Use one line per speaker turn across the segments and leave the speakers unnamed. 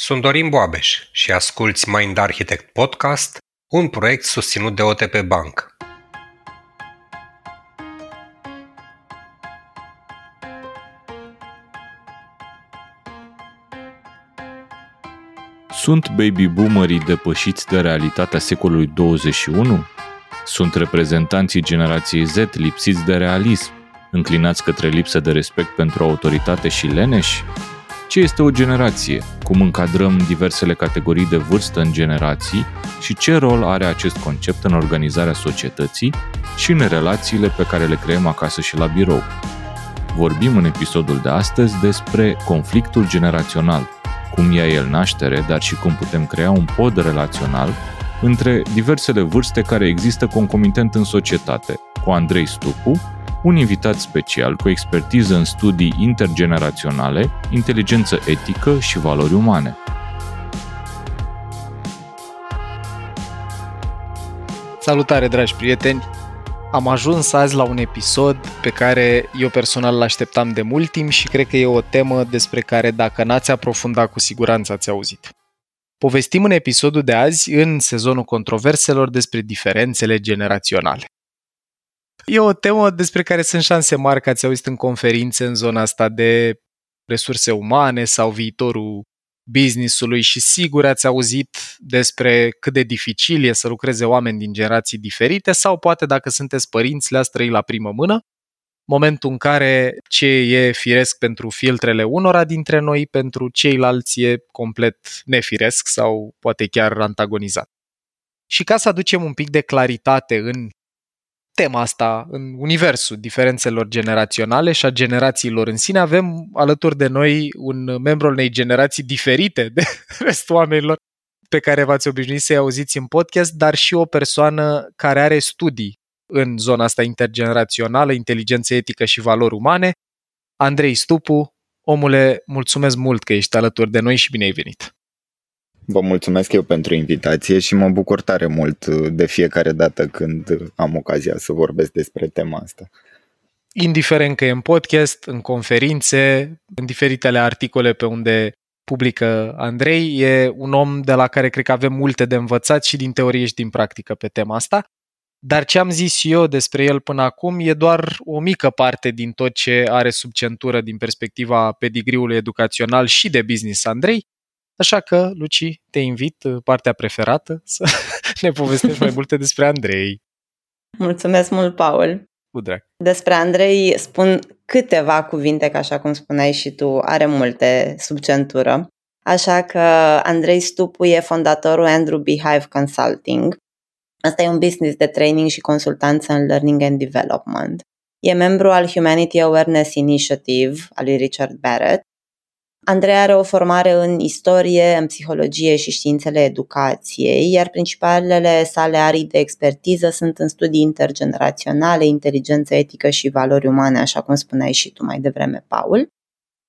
Sunt Dorin Boabeș și asculți Mind Architect Podcast, un proiect susținut de OTP Bank.
Sunt baby boomerii depășiți de realitatea secolului 21? Sunt reprezentanții generației Z lipsiți de realism, înclinați către lipsă de respect pentru autoritate și leneși? Ce este o generație? Cum încadrăm diversele categorii de vârstă în generații și ce rol are acest concept în organizarea societății și în relațiile pe care le creăm acasă și la birou? Vorbim în episodul de astăzi despre conflictul generațional, cum ia el naștere, dar și cum putem crea un pod relațional între diversele vârste care există concomitent în societate, cu Andrei Stupu, un invitat special cu expertiză în studii intergeneraționale, inteligență etică și valori umane.
Salutare, dragi prieteni! Am ajuns azi la un episod pe care eu personal l-așteptam de mult timp și cred că e o temă despre care dacă n-ați aprofundat, cu siguranță ați auzit. Povestim în episodul de azi, în sezonul controverselor, despre diferențele generaționale. E o temă despre care sunt șanse mari că ați auzit în conferințe în zona asta de resurse umane sau viitorul business-ului și sigur ați auzit despre cât de dificil e să lucreze oameni din generații diferite sau poate dacă sunteți părinți le-ați trăit la primă mână, momentul în care ce e firesc pentru filtrele unora dintre noi, pentru ceilalți e complet nefiresc sau poate chiar antagonizat. Și ca să aducem un pic de claritate în tema asta, în universul diferențelor generaționale și a generațiilor în sine, avem alături de noi un membru al unei generații diferite de restul oamenilor pe care v-ați obișnuit să-i auziți în podcast, dar și o persoană care are studii în zona asta intergenerațională, inteligență etică și valori umane. Andrei Stupu, omule, mulțumesc mult că ești alături de noi și bine ai venit!
Vă mulțumesc eu pentru invitație și mă bucur tare mult de fiecare dată când am ocazia să vorbesc despre tema asta.
Indiferent că e în podcast, în conferințe, în diferitele articole pe unde publică Andrei, e un om de la care cred că avem multe de învățat și din teorie și din practică pe tema asta. Dar ce am zis eu despre el până acum e doar o mică parte din tot ce are sub centură din perspectiva pedigriului educațional și de business Andrei Așa că, Luci, te invit, uh, partea preferată, să ne povestești mai multe despre Andrei.
Mulțumesc mult, Paul.
Cu drag.
Despre Andrei spun câteva cuvinte, că așa cum spuneai și tu, are multe sub centură. Așa că Andrei Stupu e fondatorul Andrew Beehive Consulting. Asta e un business de training și consultanță în learning and development. E membru al Humanity Awareness Initiative al lui Richard Barrett Andrei are o formare în istorie, în psihologie și științele educației, iar principalele sale arii de expertiză sunt în studii intergeneraționale, inteligență etică și valori umane, așa cum spuneai și tu mai devreme, Paul.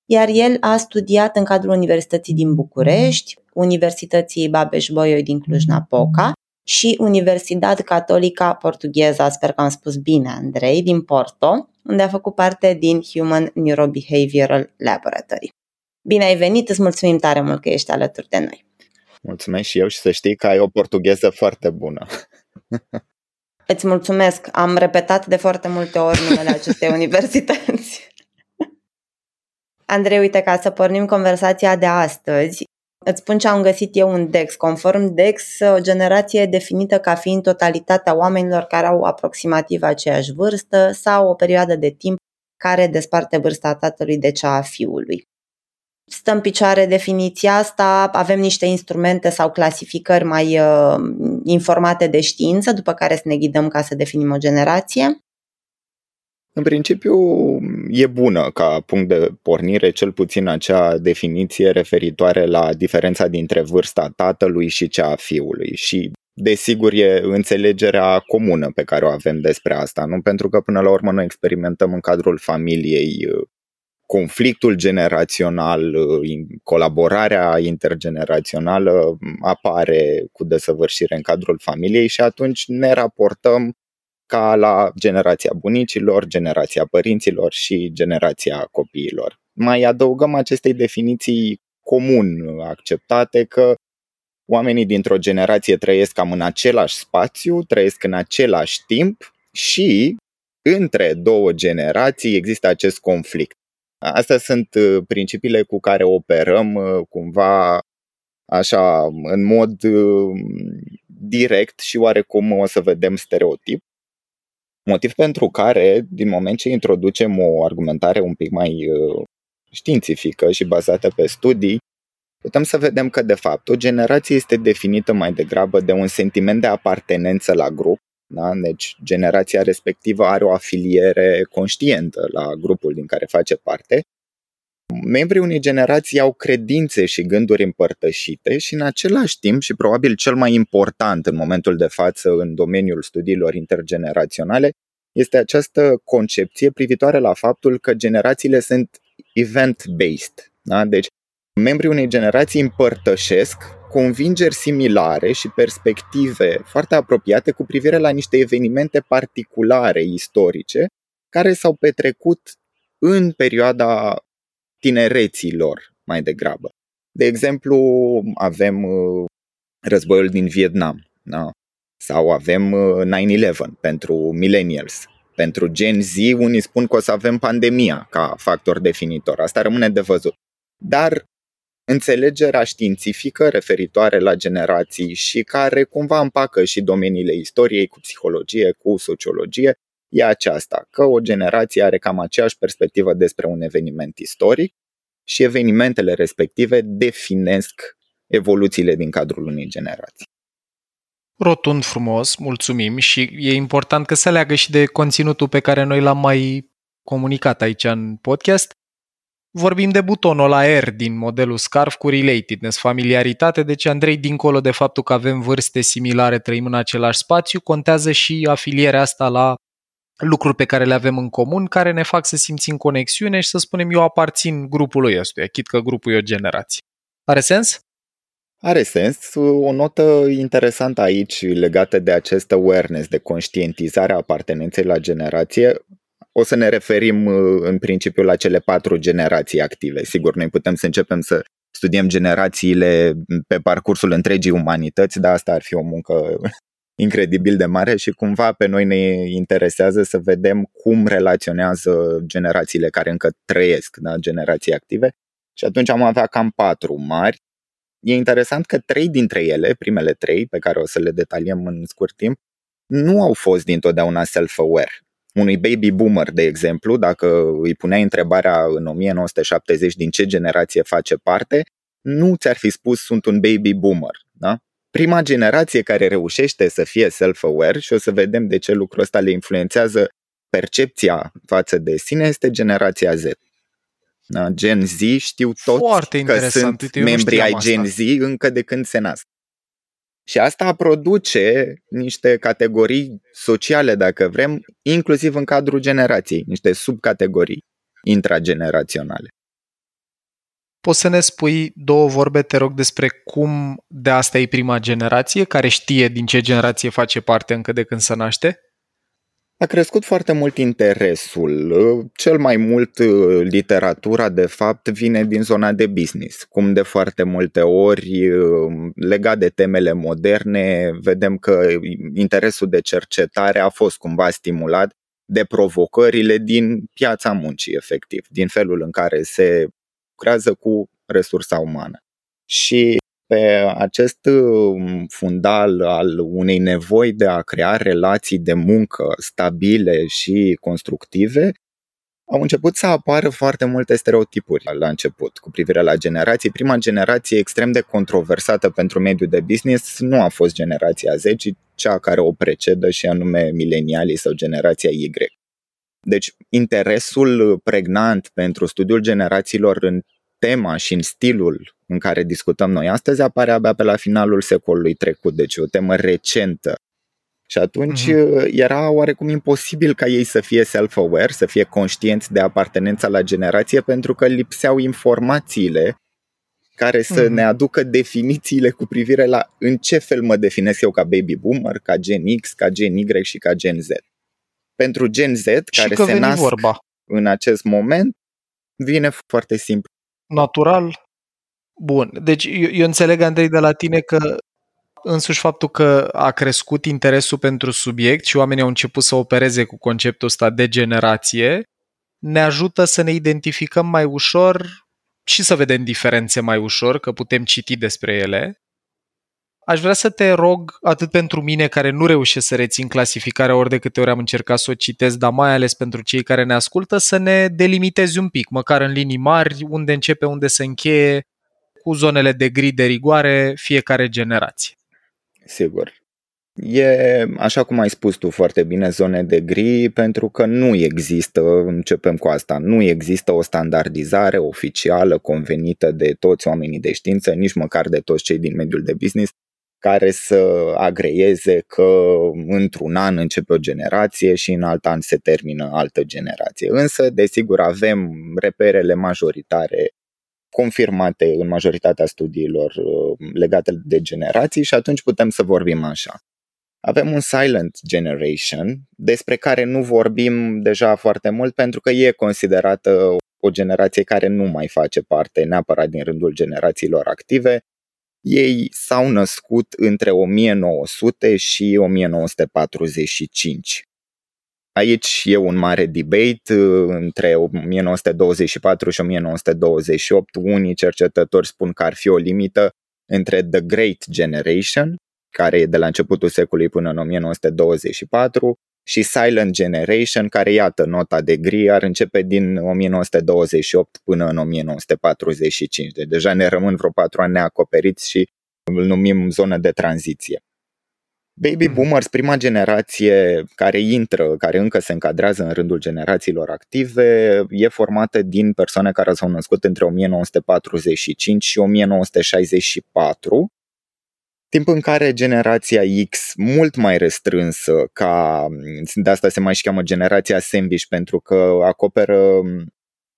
Iar el a studiat în cadrul Universității din București, Universității Babeș-Bolyai din Cluj-Napoca și Universitatea Catolica Portugheza, sper că am spus bine, Andrei, din Porto, unde a făcut parte din Human Neurobehavioral Laboratory. Bine ai venit, îți mulțumim tare mult că ești alături de noi.
Mulțumesc și eu și să știi că ai o portugheză foarte bună.
Îți mulțumesc. Am repetat de foarte multe ori numele acestei universități. Andrei, uite, ca să pornim conversația de astăzi, îți spun ce am găsit eu în DEX. Conform DEX, o generație definită ca fiind totalitatea oamenilor care au aproximativ aceeași vârstă sau o perioadă de timp care desparte vârsta tatălui de cea a fiului stă în picioare definiția asta, avem niște instrumente sau clasificări mai uh, informate de știință, după care să ne ghidăm ca să definim o generație?
În principiu e bună ca punct de pornire, cel puțin acea definiție referitoare la diferența dintre vârsta tatălui și cea a fiului și desigur e înțelegerea comună pe care o avem despre asta, nu pentru că până la urmă noi experimentăm în cadrul familiei uh, conflictul generațional, colaborarea intergenerațională apare cu desăvârșire în cadrul familiei și atunci ne raportăm ca la generația bunicilor, generația părinților și generația copiilor. Mai adăugăm acestei definiții comun acceptate că oamenii dintr-o generație trăiesc cam în același spațiu, trăiesc în același timp și între două generații există acest conflict. Astea sunt uh, principiile cu care operăm uh, cumva așa în mod uh, direct și oarecum o să vedem stereotip. Motiv pentru care, din moment ce introducem o argumentare un pic mai științifică și bazată pe studii, putem să vedem că, de fapt, o generație este definită mai degrabă de un sentiment de apartenență la grup. Da? Deci, generația respectivă are o afiliere conștientă la grupul din care face parte. Membrii unei generații au credințe și gânduri împărtășite și, în același timp, și probabil cel mai important în momentul de față în domeniul studiilor intergeneraționale, este această concepție privitoare la faptul că generațiile sunt event-based. Da? Deci, membrii unei generații împărtășesc convingeri similare și perspective foarte apropiate cu privire la niște evenimente particulare istorice care s-au petrecut în perioada tinereții lor mai degrabă. De exemplu, avem uh, războiul din Vietnam da? sau avem 9-11 uh, pentru millennials. Pentru Gen Z, unii spun că o să avem pandemia ca factor definitor. Asta rămâne de văzut. Dar înțelegerea științifică referitoare la generații și care cumva împacă și domeniile istoriei cu psihologie, cu sociologie, e aceasta, că o generație are cam aceeași perspectivă despre un eveniment istoric și evenimentele respective definesc evoluțiile din cadrul unei generații.
Rotund frumos, mulțumim și e important că se leagă și de conținutul pe care noi l-am mai comunicat aici în podcast. Vorbim de butonul la R din modelul SCARF cu relatedness, familiaritate, deci Andrei, dincolo de faptul că avem vârste similare, trăim în același spațiu, contează și afilierea asta la lucruri pe care le avem în comun, care ne fac să simțim conexiune și să spunem eu aparțin grupului ăstuia, chit că grupul e o generație. Are sens?
Are sens. O notă interesantă aici legată de acest awareness, de conștientizarea apartenenței la generație, o să ne referim în principiu la cele patru generații active. Sigur, noi putem să începem să studiem generațiile pe parcursul întregii umanități, dar asta ar fi o muncă incredibil de mare și cumva pe noi ne interesează să vedem cum relaționează generațiile care încă trăiesc, da, generații active. Și atunci am avea cam patru mari. E interesant că trei dintre ele, primele trei, pe care o să le detaliem în scurt timp, nu au fost dintotdeauna self-aware. Unui baby boomer, de exemplu, dacă îi puneai întrebarea în 1970 din ce generație face parte, nu ți-ar fi spus sunt un baby boomer. Da? prima generație care reușește să fie self-aware și o să vedem de ce lucrul ăsta le influențează percepția față de sine este generația Z. Da? Gen Z știu toți Foarte că sunt Uite, membri ai Gen Z încă de când se nasc. Și asta produce niște categorii sociale, dacă vrem, inclusiv în cadrul generației, niște subcategorii intrageneraționale.
Poți să ne spui două vorbe, te rog, despre cum de asta e prima generație, care știe din ce generație face parte încă de când se naște?
A crescut foarte mult interesul. Cel mai mult literatura, de fapt, vine din zona de business. Cum de foarte multe ori, legat de temele moderne, vedem că interesul de cercetare a fost cumva stimulat de provocările din piața muncii, efectiv, din felul în care se lucrează cu resursa umană. Și pe acest um, fundal al unei nevoi de a crea relații de muncă stabile și constructive, au început să apară foarte multe stereotipuri la început cu privire la generații. Prima generație extrem de controversată pentru mediul de business nu a fost generația Z, ci cea care o precedă și anume milenialii sau generația Y. Deci, interesul pregnant pentru studiul generațiilor în tema și în stilul în care discutăm noi astăzi apare abia pe la finalul secolului trecut, deci o temă recentă. Și atunci uh-huh. era oarecum imposibil ca ei să fie self-aware, să fie conștienți de apartenența la generație, pentru că lipseau informațiile care să uh-huh. ne aducă definițiile cu privire la în ce fel mă definesc eu ca baby boomer, ca gen X, ca gen Y și ca gen Z pentru Gen Z, care se nasc vorba. în acest moment, vine foarte simplu.
Natural? Bun, deci eu, eu înțeleg, Andrei, de la tine că însuși faptul că a crescut interesul pentru subiect și oamenii au început să opereze cu conceptul ăsta de generație, ne ajută să ne identificăm mai ușor și să vedem diferențe mai ușor, că putem citi despre ele. Aș vrea să te rog, atât pentru mine care nu reușesc să rețin clasificarea ori de câte ori am încercat să o citesc, dar mai ales pentru cei care ne ascultă, să ne delimitezi un pic, măcar în linii mari, unde începe, unde se încheie, cu zonele de gri de rigoare, fiecare generație.
Sigur. E, așa cum ai spus tu foarte bine, zone de gri, pentru că nu există, începem cu asta, nu există o standardizare oficială, convenită de toți oamenii de știință, nici măcar de toți cei din mediul de business, care să agreieze că într-un an începe o generație și în alt an se termină altă generație. Însă, desigur, avem reperele majoritare confirmate în majoritatea studiilor uh, legate de generații și atunci putem să vorbim așa. Avem un silent generation despre care nu vorbim deja foarte mult pentru că e considerată o generație care nu mai face parte neapărat din rândul generațiilor active. Ei s-au născut între 1900 și 1945. Aici e un mare debate uh, între 1924 și 1928. Unii cercetători spun că ar fi o limită între The Great Generation, care e de la începutul secolului până în 1924, și Silent Generation, care, iată, nota de gri, ar începe din 1928 până în 1945. Deci deja ne rămân vreo patru ani neacoperiți și îl numim zonă de tranziție. Baby mhm. boomers, prima generație care intră, care încă se încadrează în rândul generațiilor active, e formată din persoane care s-au născut între 1945 și 1964, timp în care generația X, mult mai restrânsă, ca de asta se mai și cheamă generația sandwich, pentru că acoperă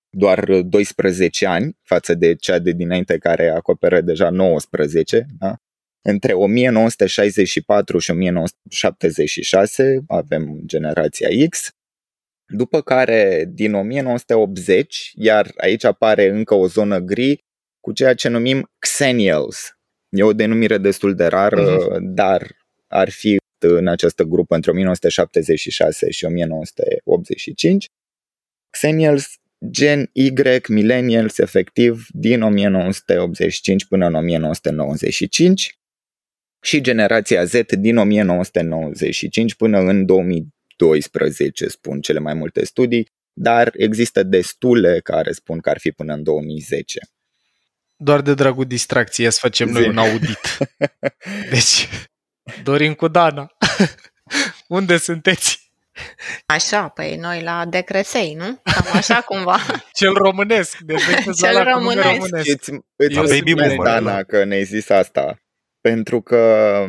doar 12 ani față de cea de dinainte care acoperă deja 19, da? Între 1964 și 1976 avem generația X, după care din 1980, iar aici apare încă o zonă gri cu ceea ce numim Xennials. E o denumire destul de rară, uh-huh. dar ar fi în această grupă între 1976 și 1985. Xennials, Gen Y, Millennials, efectiv, din 1985 până în 1995 și generația Z din 1995 până în 2012, spun cele mai multe studii, dar există destule care spun că ar fi până în 2010.
Doar de dragul distracției să facem Zi. noi un audit. Deci, Dorin cu Dana, unde sunteți?
Așa, păi noi la Decresei, nu? Cam așa cumva.
Cel românesc, deci
Cel românesc. românesc.
Îți, îți baby boomer, Dana, că ne-ai zis asta pentru că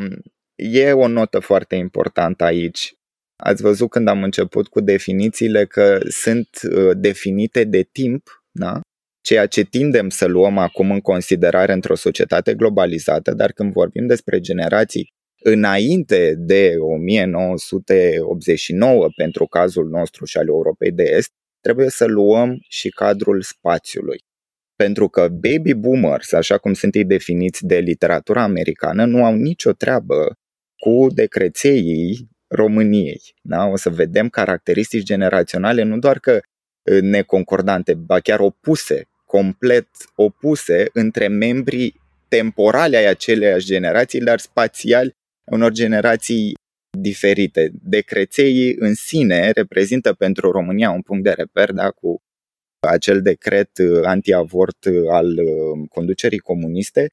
e o notă foarte importantă aici. Ați văzut când am început cu definițiile că sunt uh, definite de timp, da? ceea ce tindem să luăm acum în considerare într-o societate globalizată, dar când vorbim despre generații înainte de 1989, pentru cazul nostru și al Europei de Est, trebuie să luăm și cadrul spațiului pentru că baby boomers, așa cum sunt ei definiți de literatura americană, nu au nicio treabă cu decrețeii României. Da? O să vedem caracteristici generaționale nu doar că neconcordante, ba chiar opuse, complet opuse între membrii temporale ai aceleiași generații, dar spațiali unor generații diferite. Decrețeii în sine reprezintă pentru România un punct de reper da, cu acel decret uh, anti-avort uh, al uh, conducerii comuniste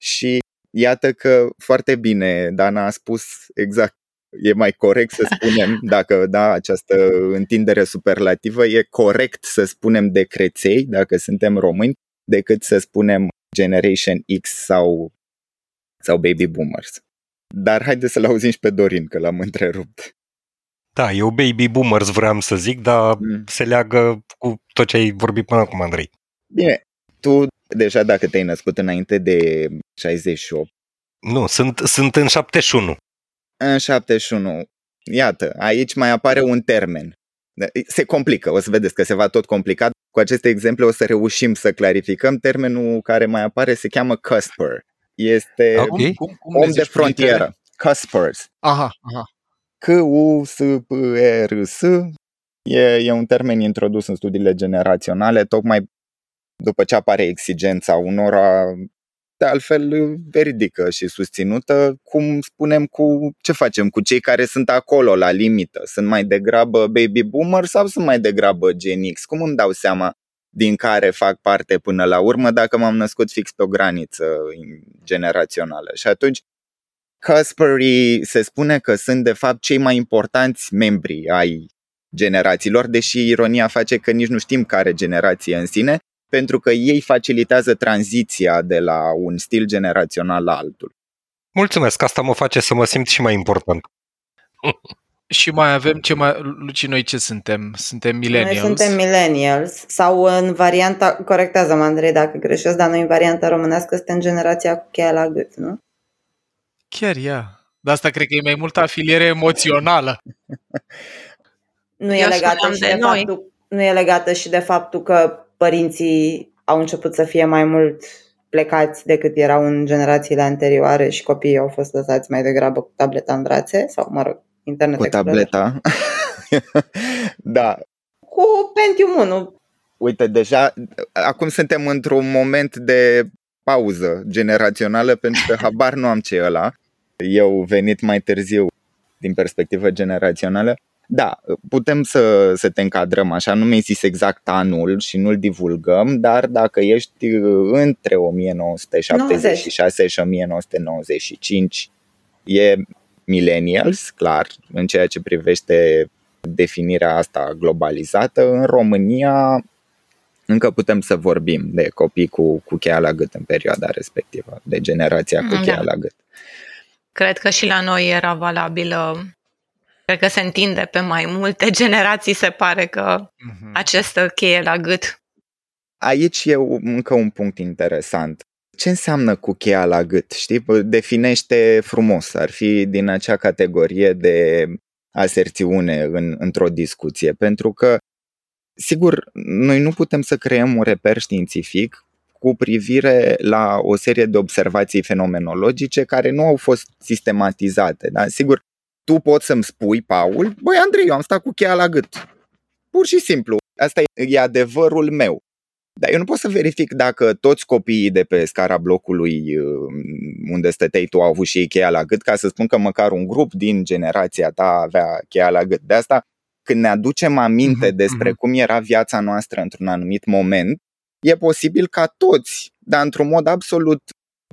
și iată că foarte bine Dana a spus exact e mai corect să spunem, dacă da, această întindere superlativă, e corect să spunem decreței, dacă suntem români, decât să spunem Generation X sau, sau Baby Boomers. Dar haideți să-l auzim și pe Dorin, că l-am întrerupt.
Da, eu baby boomers vreau să zic, dar mm. se leagă cu tot ce ai vorbit până acum, Andrei.
Bine, tu deja dacă te-ai născut înainte de 68.
Nu, sunt, sunt în 71.
În 71. Iată, aici mai apare un termen. Se complică, o să vedeți că se va tot complica. cu aceste exemple o să reușim să clarificăm. Termenul care mai apare se cheamă cusper. Este
Ok.
Cum, cum
om
le
de
zici cu
frontieră.
litere?
Cuspers.
Aha, aha.
C-U-S-P-R-S e, e un termen introdus în studiile generaționale tocmai după ce apare exigența unora de altfel veridică și susținută, cum spunem cu ce facem cu cei care sunt acolo la limită, sunt mai degrabă baby boomer sau sunt mai degrabă Gen X? Cum îmi dau seama din care fac parte până la urmă dacă m-am născut fix pe o graniță generațională? Și atunci Cuspery se spune că sunt de fapt cei mai importanți membri ai generațiilor, deși ironia face că nici nu știm care generație în sine, pentru că ei facilitează tranziția de la un stil generațional la altul.
Mulțumesc, asta mă face să mă simt și mai important.
Și mai avem ce mai... Luci, noi ce suntem? Suntem
Noi
millennials.
suntem millennials sau în varianta, corectează-mă Andrei dacă greșesc, dar noi în varianta românească suntem generația cu cheia la gât, nu?
Chiar ea. Dar asta cred că e mai multă afiliere emoțională.
Nu e,
Eu
legată
spuneam
și
de
de
noi.
faptul, nu e legată și de faptul că părinții au început să fie mai mult plecați decât erau în generațiile anterioare și copiii au fost lăsați mai degrabă cu tableta în brațe sau, mă rog, internet
Cu
Explorer.
tableta. da,
Cu Pentium 1.
uite, deja acum suntem într-un moment de pauză generațională pentru că habar nu am ce e ăla. Eu venit mai târziu din perspectivă generațională. Da, putem să, să te încadrăm așa, nu mi-ai zis exact anul și nu-l divulgăm, dar dacă ești între 1976 și 1995, e millennials, clar, în ceea ce privește definirea asta globalizată. În România încă putem să vorbim de copii cu, cu cheia la gât în perioada respectivă, de generația cu
Da.
cheia la gât.
Cred că și la noi era valabilă, cred că se întinde pe mai multe generații, se pare că
Mhm.
această cheie la gât.
Aici e u- încă un punct interesant. Ce înseamnă cu cheia la gât? Știi, Bă, definește frumos, ar fi din acea categorie de aserțiune în, într-o discuție, pentru că, sigur, noi nu putem să creăm un reper științific cu privire la o serie de observații fenomenologice care nu au fost sistematizate. Da? Sigur, tu poți să-mi spui, Paul, băi, Andrei, eu am stat cu cheia la gât. Pur și simplu. Asta e, e adevărul meu. Dar eu nu pot să verific dacă toți copiii de pe scara blocului uh, unde stăteai tu au avut și ei cheia la gât, ca să spun că măcar un grup din generația ta avea cheia la gât. De asta, când ne aducem aminte
Mhm,
despre
mhm.
cum era viața noastră într-un anumit moment, e posibil ca toți, dar într-un mod absolut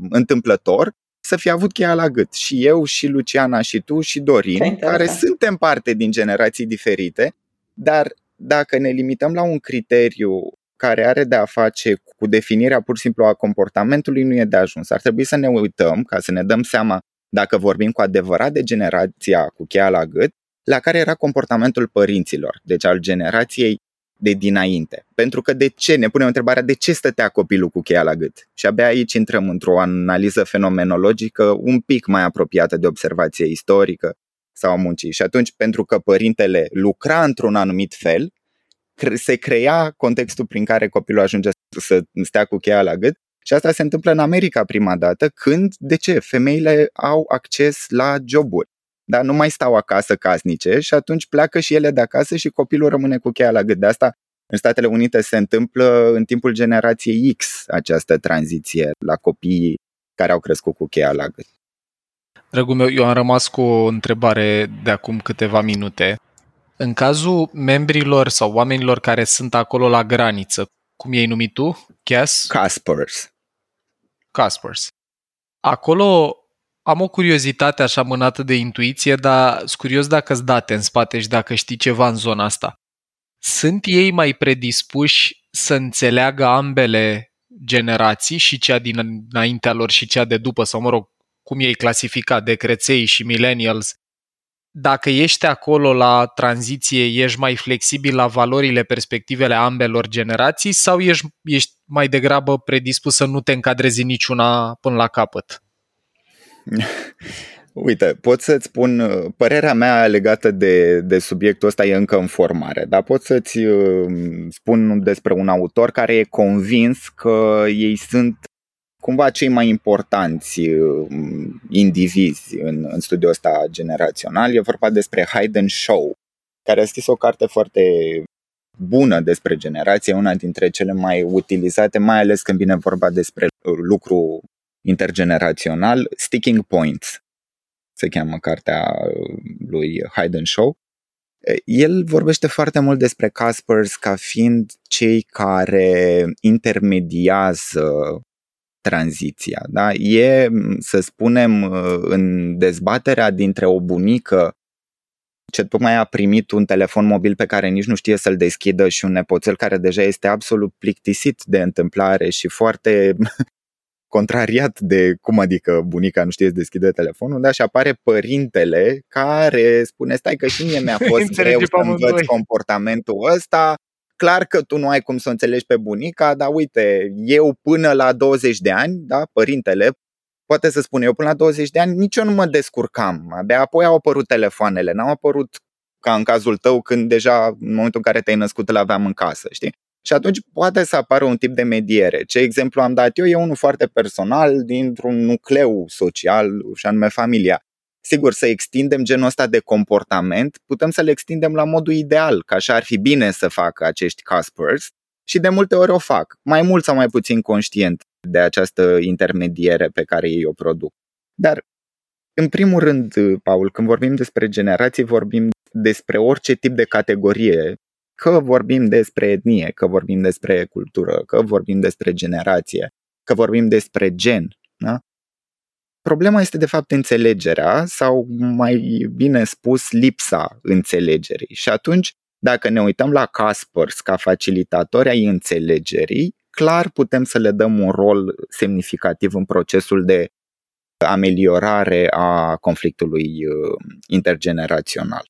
întâmplător, să fi avut cheia la gât. Și eu, și Luciana, și tu, și
Ce
Dorin,
interesant.
care suntem parte din generații diferite, dar dacă ne limităm la un criteriu care are de a face cu definirea pur și simplu a comportamentului, nu e de ajuns. Ar trebui să ne uităm ca să ne dăm seama dacă vorbim cu adevărat de generația cu cheia la gât, la care era comportamentul părinților, deci al generației de dinainte. Pentru că de ce? Ne punem întrebarea de ce stătea copilul cu cheia la gât? Și abia aici intrăm într-o analiză fenomenologică un pic mai apropiată de observație istorică sau a muncii. Și atunci, pentru că părintele lucra într-un anumit fel, cre- se crea contextul prin care copilul ajunge să stea cu cheia la gât și asta se întâmplă în America prima dată, când, de ce? Femeile au acces la joburi. Dar nu mai stau acasă casnice și atunci pleacă și ele de acasă și copilul rămâne cu cheia la gât. De asta în Statele Unite se întâmplă în timpul generației X această tranziție la copiii care au crescut cu cheia la gât.
Dragul meu, eu am rămas cu o întrebare de acum câteva minute. În cazul membrilor sau oamenilor care sunt acolo la graniță, cum i-ai numit tu? Cass?
Caspers.
Caspers. Acolo am o curiozitate așa mânată de intuiție, dar sunt curios dacă sunt date în spate și dacă știi ceva în zona asta. Sunt ei mai predispuși să înțeleagă ambele generații și cea din înaintea lor și cea de după, sau mă rog, cum ei clasificat, de creței și millennials, dacă ești acolo la tranziție, ești mai flexibil la valorile, perspectivele ambelor generații sau ești, ești mai degrabă predispus să nu te încadrezi în niciuna până la capăt?
Uite, pot să-ți spun, părerea mea legată de, de subiectul ăsta e încă în formare, dar pot să-ți uh, spun despre un autor care e convins că ei sunt cumva cei mai importanți uh, indivizi în, în studiul ăsta generațional. E vorba despre Hayden Shaw, care a scris o carte foarte bună despre generație, una dintre cele mai utilizate, mai ales când vine vorba despre lucru intergenerațional, Sticking Points se cheamă cartea lui Hayden Shaw. El vorbește foarte mult despre Caspers ca fiind cei care intermediază tranziția. Da? E, să spunem, în dezbaterea dintre o bunică ce tocmai a primit un telefon mobil pe care nici nu știe să-l deschidă și un nepoțel care deja este absolut plictisit de întâmplare și foarte contrariat de cum adică bunica nu știe să deschide telefonul, da? și apare părintele care spune stai că și mie mi-a fost greu să învăț comportamentul ăsta, clar că tu nu ai cum să înțelegi pe bunica, dar uite, eu până la 20 de ani, da, părintele, poate să spun eu până la 20 de ani, nici eu nu mă descurcam. Abia apoi au apărut telefoanele, n-au apărut ca în cazul tău când deja în momentul în care te-ai născut îl aveam în casă, știi? Și atunci poate să apară un tip de mediere. Ce exemplu am dat eu e unul foarte personal dintr-un nucleu social și anume familia. Sigur, să extindem genul ăsta de comportament, putem să le extindem la modul ideal, că așa ar fi bine să facă acești Caspers și de multe ori o fac, mai mult sau mai puțin conștient de această intermediere pe care ei o produc. Dar, în primul rând, Paul, când vorbim despre generații, vorbim despre orice tip de categorie Că vorbim despre etnie, că vorbim despre cultură, că vorbim despre generație, că vorbim despre gen. Da? Problema este de fapt înțelegerea sau mai bine spus lipsa înțelegerii. Și atunci, dacă ne uităm la Caspers ca facilitatori ai înțelegerii, clar putem să le dăm un rol semnificativ în procesul de ameliorare a conflictului uh, intergenerațional.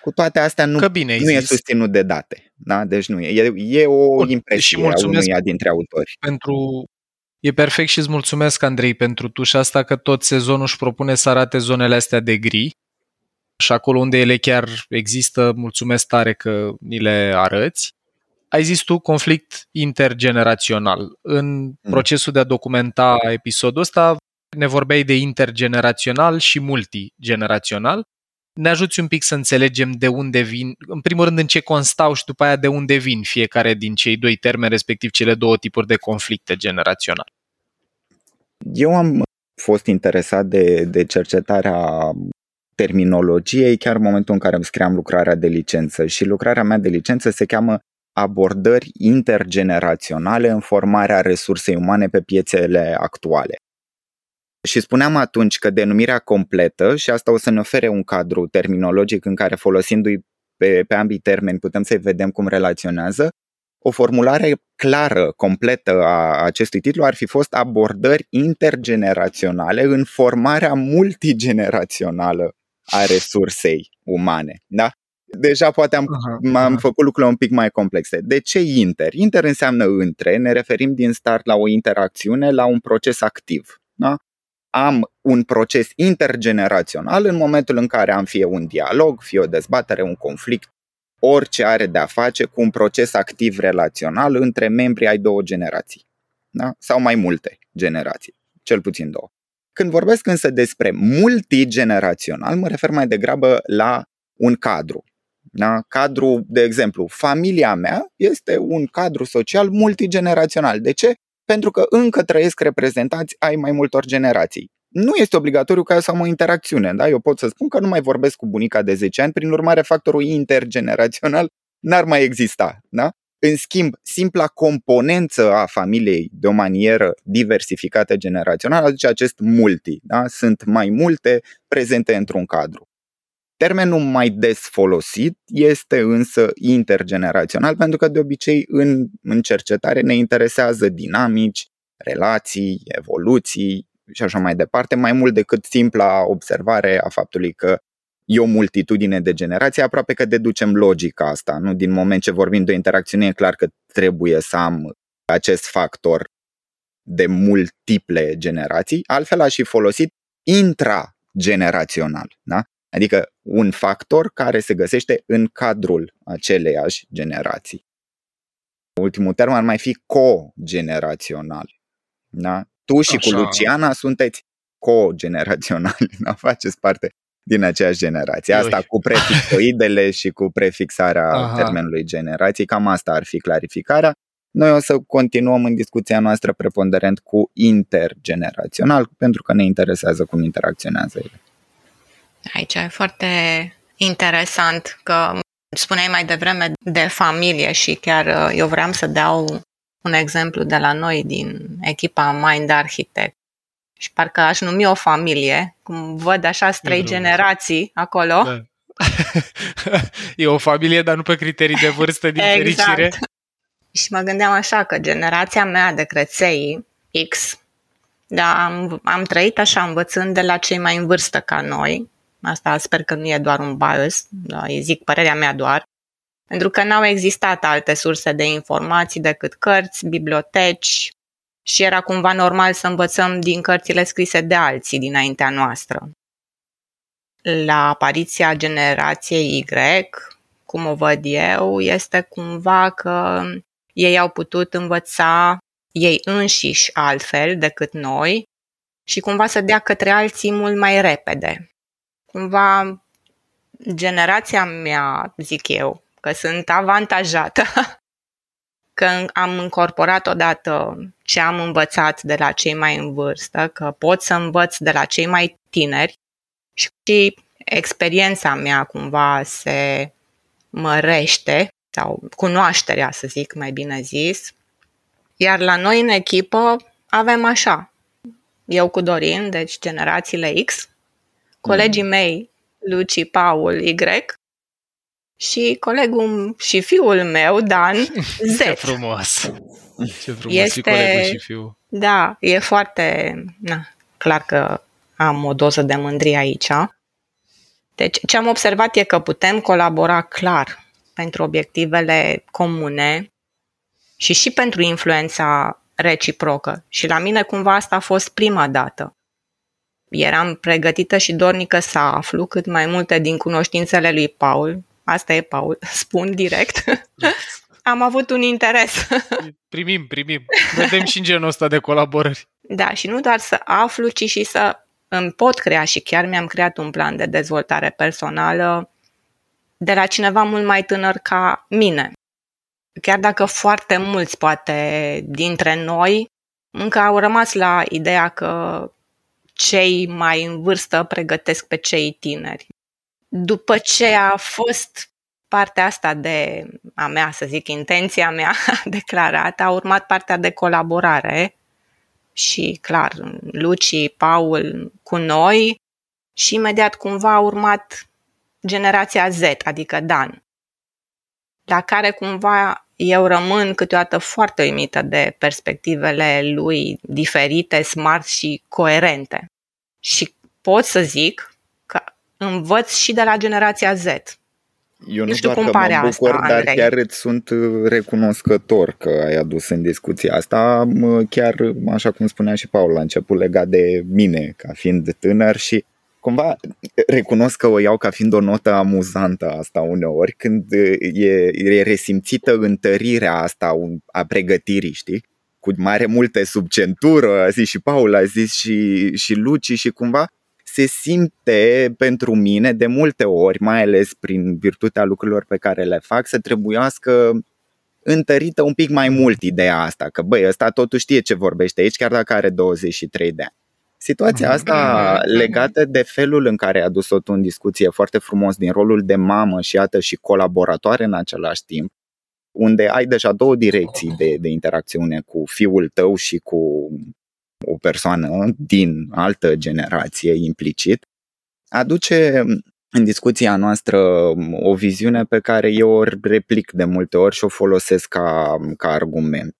Cu toate astea nu,
bine
nu e susținut de date. Da? Deci nu e. E, e o Bun, impresie a unuia dintre autori.
Pentru, E perfect și îți mulțumesc, Andrei, pentru tușa asta că tot sezonul își propune să arate zonele astea de gri și acolo unde ele chiar există, mulțumesc tare că ni le arăți. Ai zis tu conflict intergenerațional. În mm. procesul de a documenta episodul ăsta ne vorbeai de intergenerațional și multigenerațional ne ajuți un pic să înțelegem de unde vin, în primul rând în ce constau și după aia de unde vin fiecare din cei doi termeni, respectiv cele două tipuri de conflicte generaționale.
Eu am fost interesat de, de cercetarea terminologiei chiar în momentul în care îmi scriam lucrarea de licență și lucrarea mea de licență se cheamă abordări intergeneraționale în formarea resursei umane pe piețele actuale. Și spuneam atunci că denumirea completă, și asta o să ne ofere un cadru terminologic în care folosindu-i pe, pe ambii termeni putem să-i vedem cum relaționează, o formulare clară, completă a acestui titlu ar fi fost abordări intergeneraționale în formarea multigenerațională a resursei umane. Da? Deja poate am, uh-huh, am făcut lucrurile un pic mai complexe. De ce inter? Inter înseamnă între, ne referim din start la o interacțiune, la un proces activ. Da? Am un proces intergenerațional în momentul în care am fie un dialog, fie o dezbatere, un conflict, orice are de a face cu un proces activ relațional între membrii ai două generații. Da? Sau mai multe generații, cel puțin două. Când vorbesc însă despre multigenerațional, mă refer mai degrabă la un cadru. Da? Cadru, de exemplu, familia mea este un cadru social multigenerațional. De ce? Pentru că încă trăiesc reprezentanți ai mai multor generații. Nu este obligatoriu ca să am o interacțiune, da? Eu pot să spun că nu mai vorbesc cu bunica de 10 ani, prin urmare factorul intergenerațional n-ar mai exista, da? În schimb, simpla componență a familiei de o manieră diversificată generațională aduce acest multi, da? Sunt mai multe prezente într-un cadru. Termenul mai des folosit este însă intergenerațional, pentru că de obicei în, în cercetare ne interesează dinamici, relații, evoluții și așa mai departe, mai mult decât simpla observare a faptului că e o multitudine de generații, aproape că deducem logica asta. Nu? Din moment ce vorbim de o interacțiune, e clar că trebuie să am acest factor de multiple generații. Altfel aș fi folosit intragenerațional. Da? Adică un factor care se găsește în cadrul aceleiași generații. Ultimul termen ar mai fi cogenerațional. Da? Tu și Așa. cu Luciana sunteți cogeneraționali, da? faceți parte din aceeași generație. Asta Ui. cu prefixoidele și cu prefixarea Aha. termenului generații, cam asta ar fi clarificarea. Noi o să continuăm în discuția noastră preponderent cu intergenerațional, pentru că ne interesează cum interacționează ele.
Aici e foarte interesant că spuneai mai devreme de familie și chiar uh, eu vreau să dau un exemplu de la noi din echipa Mind Architect. Și parcă aș numi o familie, cum văd așa trei generații acolo. Da.
e o familie, dar nu pe criterii de vârstă din exact. fericire.
Și mă gândeam așa că generația mea de creței X, da, am, am trăit așa învățând de la cei mai în vârstă ca noi. Asta sper că nu e doar un bias, da, îi zic părerea mea doar. Pentru că n-au existat alte surse de informații decât cărți, biblioteci și era cumva normal să învățăm din cărțile scrise de alții dinaintea noastră. La apariția generației Y, cum o văd eu, este cumva că ei au putut învăța ei înșiși altfel decât noi și cumva să dea către alții mult mai repede. Cumva generația mea, zic eu, că sunt avantajată, că am încorporat odată ce am învățat de la cei mai în vârstă, că pot să învăț de la cei mai tineri și experiența mea cumva se mărește sau cunoașterea, să zic mai bine zis. Iar la noi în echipă avem așa, eu cu Dorin, deci generațiile X, colegii mm. mei, Luci, Paul, Y, și colegul și fiul meu, Dan, Z.
Ce frumos! Ce frumos este, și colegul și fiul.
Da, e foarte... Na, clar că am o doză de mândrie aici. Deci, ce am observat e că putem colabora clar pentru obiectivele comune și și pentru influența reciprocă. Și la mine cumva asta a fost prima dată. Eram pregătită și dornică să aflu cât mai multe din cunoștințele lui Paul. Asta e Paul, spun direct. Am avut un interes.
Primim, primim. Vedem și în genul ăsta de colaborări.
Da, și nu doar să aflu, ci și să îmi pot crea și chiar mi-am creat un plan de dezvoltare personală de la cineva mult mai tânăr ca mine. Chiar dacă foarte mulți, poate, dintre noi, încă au rămas la ideea că cei mai în vârstă pregătesc pe cei tineri. După ce a fost partea asta de a mea, să zic, intenția mea declarată, a urmat partea de colaborare și, clar, Luci, Paul cu noi și imediat cumva a urmat generația Z, adică Dan, la care cumva eu rămân câteodată foarte uimită de perspectivele lui diferite, smart și coerente. Și pot să zic că învăț și de la generația Z.
Eu nu, știu cum că pare mă bucur, asta, dar Andrei. chiar îți sunt recunoscător că ai adus în discuția asta, chiar așa cum spunea și Paul la început, legat de mine ca fiind tânăr și cumva recunosc că o iau ca fiind o notă amuzantă asta uneori, când e, e resimțită întărirea asta a pregătirii, știi? Cu mare multe subcentură, a zis și Paul, a zis și, și Luci și cumva se simte pentru mine de multe ori, mai ales prin virtutea lucrurilor pe care le fac, să trebuiască întărită un pic mai mult ideea asta, că băi, ăsta totuși știe ce vorbește aici, chiar dacă are 23 de ani. Situația mhm. asta mhm. legată de felul în care a adus-o tu în discuție foarte frumos din rolul de mamă și iată și colaboratoare în același timp, unde ai deja două direcții de, de interacțiune cu fiul tău și cu o persoană din altă generație implicit, aduce în discuția noastră o viziune pe care eu o replic de multe ori și o folosesc ca, ca argument.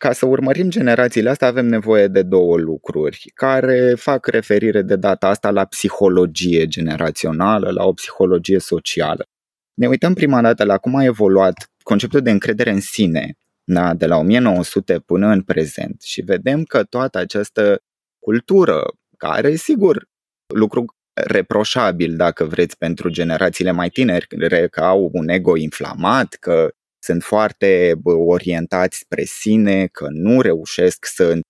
Ca să urmărim generațiile astea avem nevoie de două lucruri care fac referire de data asta la psihologie generațională, la o psihologie socială. Ne uităm prima dată la cum a evoluat conceptul de încredere în sine da, de la 1900 până în prezent și vedem că toată această cultură care, sigur, lucru reproșabil, dacă vreți, pentru generațiile mai tineri, că au un ego inflamat, că sunt foarte orientați spre sine, că nu reușesc să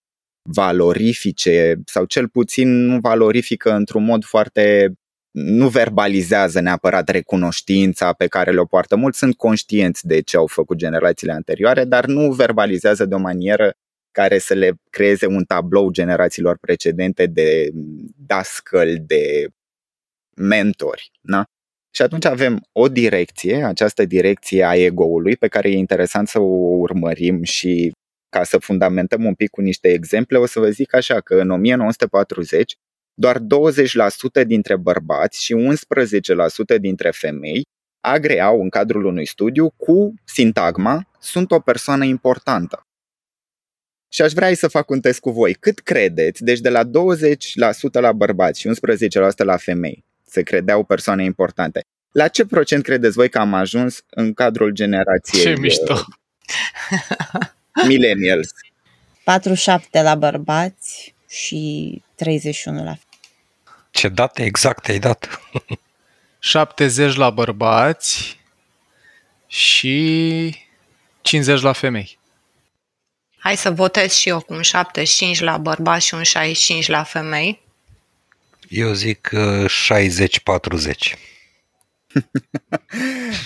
valorifice sau cel puțin nu valorifică într-un mod foarte nu verbalizează neapărat recunoștința pe care le-o poartă. Mulți sunt conștienți de ce au făcut generațiile anterioare, dar nu verbalizează de o manieră care să le creeze un tablou generațiilor precedente de dascăl, de mentori. Na? Și atunci avem o direcție, această direcție a ego-ului, pe care e interesant să o urmărim și ca să fundamentăm un pic cu niște exemple, o să vă zic așa că în 1940 doar 20% dintre bărbați și 11% dintre femei agreau în cadrul unui studiu cu sintagma sunt o persoană importantă. Și aș vrea să fac un test cu voi. Cât credeți, deci de la 20% la bărbați și 11% la femei, se credeau persoane importante, la ce procent credeți voi că am ajuns în cadrul generației
Ce mișto!
millennials?
47 la bărbați și 31 la femei.
Ce date exacte ai dat?
70 la bărbați și 50 la femei.
Hai să votez și eu cu un 75 la bărbați și un 65 la femei.
Eu zic uh, 60-40.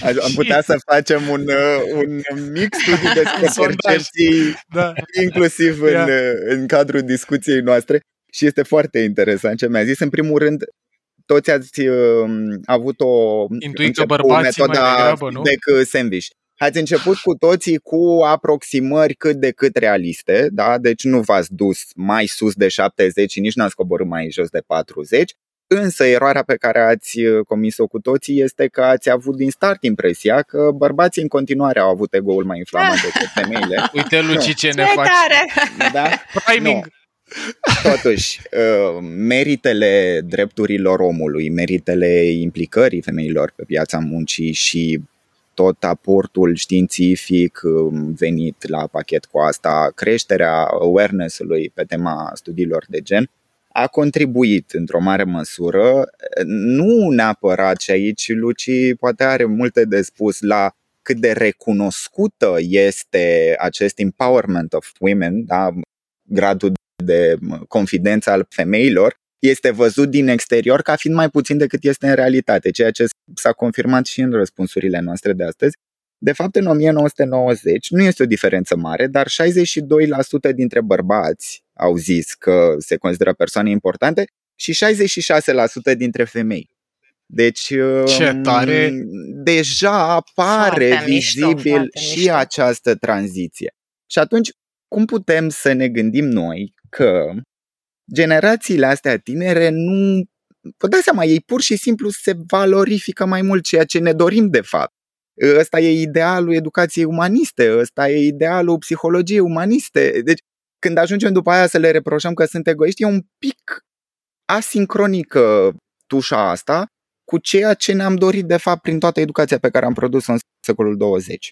Am putea să facem un, uh, un mic studiu despre percepții, da. inclusiv în, yeah. în cadrul discuției noastre. Și este foarte interesant ce mi-a zis. În primul rând, toți ați uh, avut o,
Intuit bărbații metoda mai degrabă, nu?
de sandwich. Ați început cu toții cu aproximări cât de cât realiste, da? deci nu v-ați dus mai sus de 70 și nici n-ați coborât mai jos de 40, însă eroarea pe care ați uh, comis-o cu toții este că ați avut din start impresia că bărbații în continuare au avut ego-ul mai inflamat decât femeile.
Uite, Luci, ce ne faci!
Da?
Priming!
Nu. Totuși, uh, meritele drepturilor omului, meritele implicării femeilor pe piața muncii și tot aportul științific um, venit la pachet cu asta, creșterea awareness-ului pe tema studiilor de gen, a contribuit într-o mare măsură, nu neapărat și aici Luci poate are multe de spus la cât de recunoscută este acest empowerment of women, da? gradul de confidență al femeilor, este văzut din exterior ca fiind mai puțin decât este în realitate, ceea ce s-a confirmat și în răspunsurile noastre de astăzi. De fapt, în 1990 nu este o diferență mare, dar 62% dintre bărbați au zis că se consideră persoane importante și 66% dintre femei. Deci,
Ce um, tare!
deja apare foarte vizibil mișto, și mișto. această tranziție. Și atunci, cum putem să ne gândim noi că generațiile astea tinere nu... Vă dați seama, ei pur și simplu se valorifică mai mult ceea ce ne dorim de fapt. Ăsta e idealul educației umaniste, ăsta e idealul psihologiei umaniste. Deci, când ajungem după aia să le reproșăm că sunt egoiști, e un pic asincronică tușa asta cu ceea ce ne-am dorit de fapt prin toată educația pe care am produs-o în secolul 20.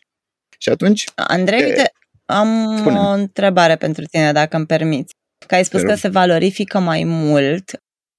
Și atunci...
Andrei, uite, am spune o întrebare pentru tine, dacă îmi permiți. Că ai spus că se valorifică mai mult,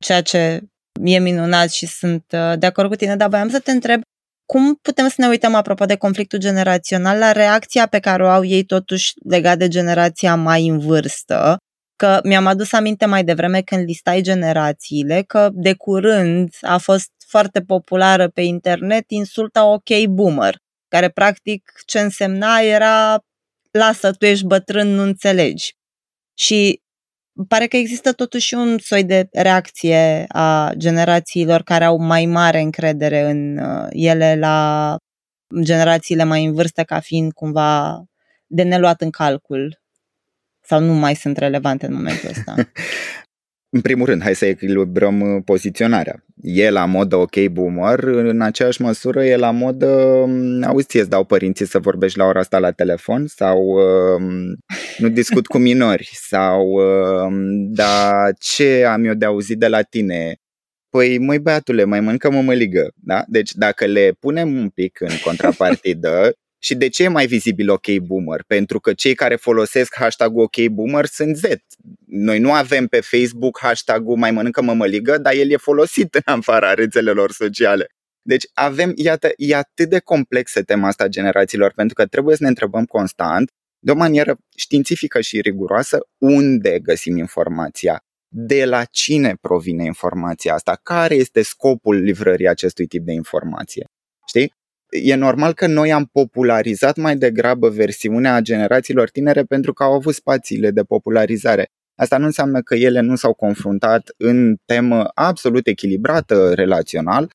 ceea ce e minunat și sunt uh, de acord cu tine, dar voiam să te întreb cum putem să ne uităm apropo de conflictul generațional la reacția pe care o au ei totuși legat de generația mai în vârstă, că mi-am adus aminte mai devreme când listai generațiile că de curând a fost foarte populară pe internet insulta ok boomer, care practic ce însemna era lasă, tu ești bătrân, nu înțelegi. Și pare că există totuși un soi de reacție a generațiilor care au mai mare încredere în uh, ele la generațiile mai în vârstă ca fiind cumva de neluat în calcul sau nu mai sunt relevante în momentul ăsta.
În primul rând, hai să echilibrăm uh, poziționarea. E la modă ok boomer, în aceeași măsură e la modă um, auzi, ție dau părinții să vorbești la ora asta la telefon sau uh, nu discut cu minori sau uh, da, ce am eu de auzit de la tine? Păi, măi băiatule, mai mănâncă mămăligă, da? Deci dacă le punem un pic în contrapartidă Și de ce e mai vizibil OK Boomer? Pentru că cei care folosesc hashtag OK Boomer sunt Z. Noi nu avem pe Facebook hashtag-ul mai mănâncă mămăligă, dar el e folosit în afara rețelelor sociale. Deci avem, iată, e atât de complexă tema asta generațiilor, pentru că trebuie să ne întrebăm constant, de o manieră științifică și riguroasă, unde găsim informația, de la cine provine informația asta, care este scopul livrării acestui tip de informație. Știi? E normal că noi am popularizat mai degrabă versiunea generațiilor tinere pentru că au avut spațiile de popularizare. Asta nu înseamnă că ele nu s-au confruntat în temă absolut echilibrată relațional,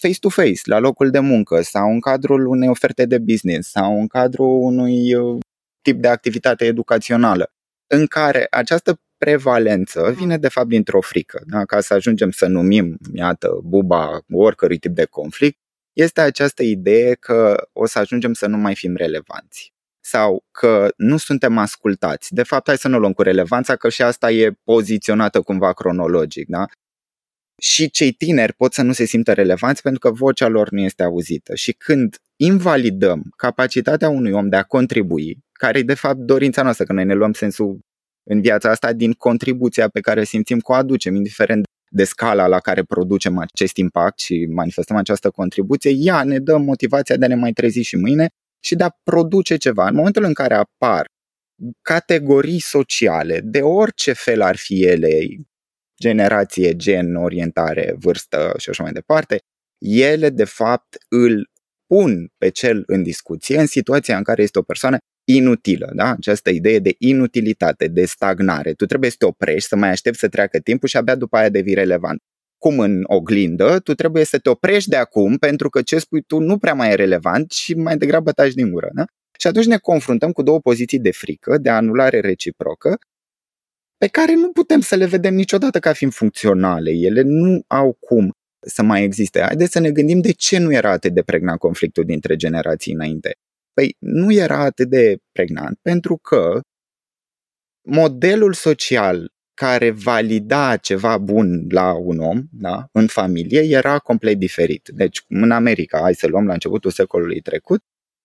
face-to-face, la locul de muncă sau în cadrul unei oferte de business sau în cadrul unui uh, tip de activitate educațională, în care această prevalență vine de fapt dintr-o frică. Da? Ca să ajungem să numim, iată, buba oricărui tip de conflict, este această idee că o să ajungem să nu mai fim relevanți sau că nu suntem ascultați. De fapt, hai să nu luăm cu relevanța, că și asta e poziționată cumva cronologic. Da? Și cei tineri pot să nu se simtă relevanți pentru că vocea lor nu este auzită. Și când invalidăm capacitatea unui om de a contribui, care e de fapt dorința noastră, că noi ne luăm sensul în viața asta din contribuția pe care simțim că o aducem, indiferent de scala la care producem acest impact și manifestăm această contribuție, ea ne dă motivația de a ne mai trezi și mâine și de a produce ceva. În momentul în care apar categorii sociale, de orice fel ar fi ele, generație, gen, orientare, vârstă și așa mai departe, ele de fapt îl pun pe cel în discuție în situația în care este o persoană inutilă, da? această idee de inutilitate, de stagnare. Tu trebuie să te oprești, să mai aștepți să treacă timpul și abia după aia devii relevant. Cum în oglindă, tu trebuie să te oprești de acum pentru că ce spui tu nu prea mai e relevant și mai degrabă taci din gură. Da? Și atunci ne confruntăm cu două poziții de frică, de anulare reciprocă, pe care nu putem să le vedem niciodată ca fiind funcționale. Ele nu au cum să mai existe. Haideți să ne gândim de ce nu era atât de pregnant conflictul dintre generații înainte. Păi nu era atât de pregnant pentru că modelul social care valida ceva bun la un om, da, în familie, era complet diferit. Deci, în America, hai să luăm la începutul secolului trecut,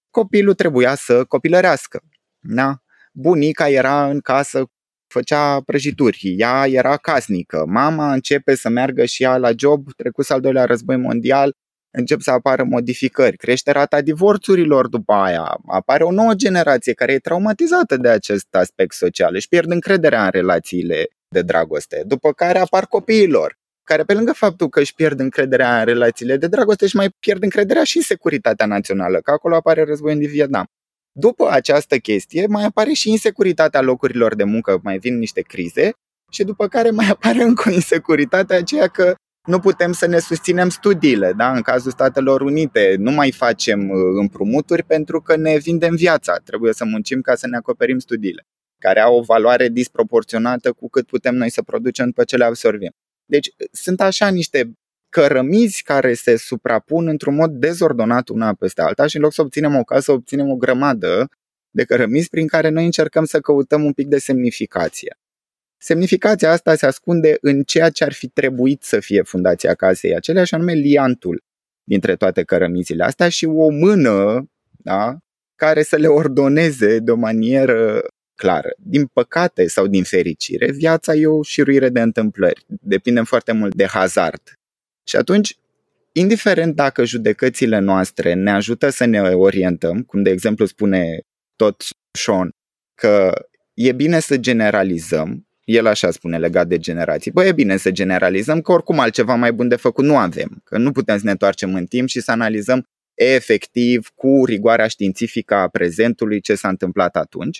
copilul trebuia să copilărească. Da? Bunica era în casă, făcea prăjituri, ea era casnică, mama începe să meargă și ea la job, trecut al doilea război mondial, încep să apară modificări, crește rata divorțurilor după aia, apare o nouă generație care e traumatizată de acest aspect social, își pierd încrederea în relațiile de dragoste, după care apar copiilor, care pe lângă faptul că își pierd încrederea în relațiile de dragoste, își mai pierd încrederea și în securitatea națională, că acolo apare război în Vietnam. După această chestie mai apare și insecuritatea locurilor de muncă, mai vin niște crize și după care mai apare încă o insecuritate aceea că nu putem să ne susținem studiile. Da? În cazul Statelor Unite nu mai facem uh, împrumuturi pentru că ne vindem viața. Trebuie să muncim ca să ne acoperim studiile, care au o valoare disproporționată cu cât putem noi să producem după ce le absorbim. Deci sunt așa niște cărămizi care se suprapun într-un mod dezordonat una peste alta și în loc să obținem o casă, obținem o grămadă de cărămizi prin care noi încercăm să căutăm un pic de semnificație. Semnificația asta se ascunde în ceea ce ar fi trebuit să fie fundația casei acelea, și anume liantul dintre toate cărămizile astea și o mână da, care să le ordoneze de o manieră clară. Din păcate sau din fericire, viața e o șiruire de întâmplări. Depindem foarte mult de hazard. Și atunci, indiferent dacă judecățile noastre ne ajută să ne orientăm, cum de exemplu spune tot Sean, că e bine să generalizăm, el așa spune legat de generații. Băi, e bine să generalizăm că oricum altceva mai bun de făcut nu avem, că nu putem să ne întoarcem în timp și să analizăm efectiv cu rigoarea științifică a prezentului ce s-a întâmplat atunci.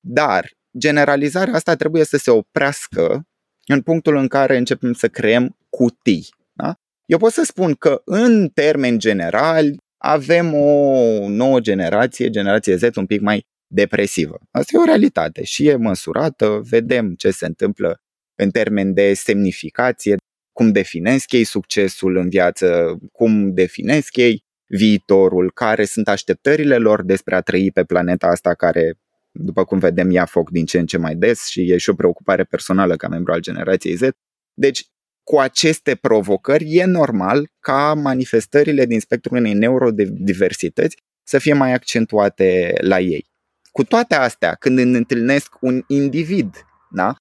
Dar generalizarea asta trebuie să se oprească în punctul în care începem să creăm cutii. Da? Eu pot să spun că în termeni generali avem o nouă generație, generație Z, un pic mai depresivă. Asta e o realitate și e măsurată, vedem ce se întâmplă în termen de semnificație, cum definesc ei succesul în viață, cum definesc ei viitorul, care sunt așteptările lor despre a trăi pe planeta asta care, după cum vedem, ia foc din ce în ce mai des și e și o preocupare personală ca membru al generației Z. Deci, cu aceste provocări, e normal ca manifestările din spectrul unei neurodiversități să fie mai accentuate la ei. Cu toate astea, când îmi întâlnesc un individ, da?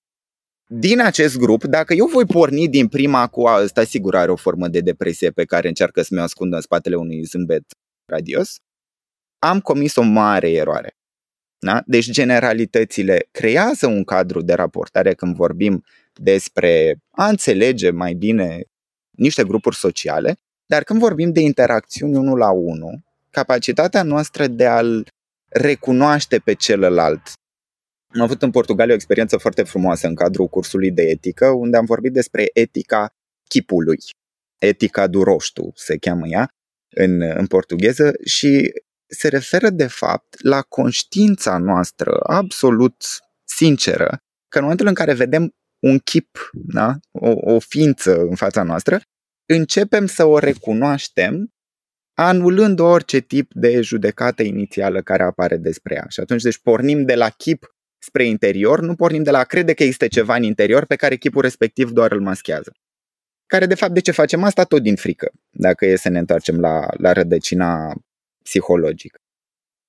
din acest grup, dacă eu voi porni din prima cu asta, sigur are o formă de depresie pe care încearcă să mi-o ascundă în spatele unui zâmbet radios, am comis o mare eroare. Da? Deci generalitățile creează un cadru de raportare când vorbim despre a înțelege mai bine niște grupuri sociale, dar când vorbim de interacțiuni unul la unul, capacitatea noastră de a-l recunoaște pe celălalt. Am avut în Portugalia o experiență foarte frumoasă în cadrul cursului de etică, unde am vorbit despre etica chipului. Etica do rosto se cheamă ea în, în portugheză și se referă de fapt la conștiința noastră absolut sinceră că în momentul în care vedem un chip, da? o, o ființă în fața noastră, începem să o recunoaștem anulând orice tip de judecată inițială care apare despre ea. Și atunci, deci, pornim de la chip spre interior, nu pornim de la a crede că există ceva în interior pe care chipul respectiv doar îl maschează. Care, de fapt, de ce facem asta? Tot din frică, dacă e să ne întoarcem la, la rădăcina psihologică.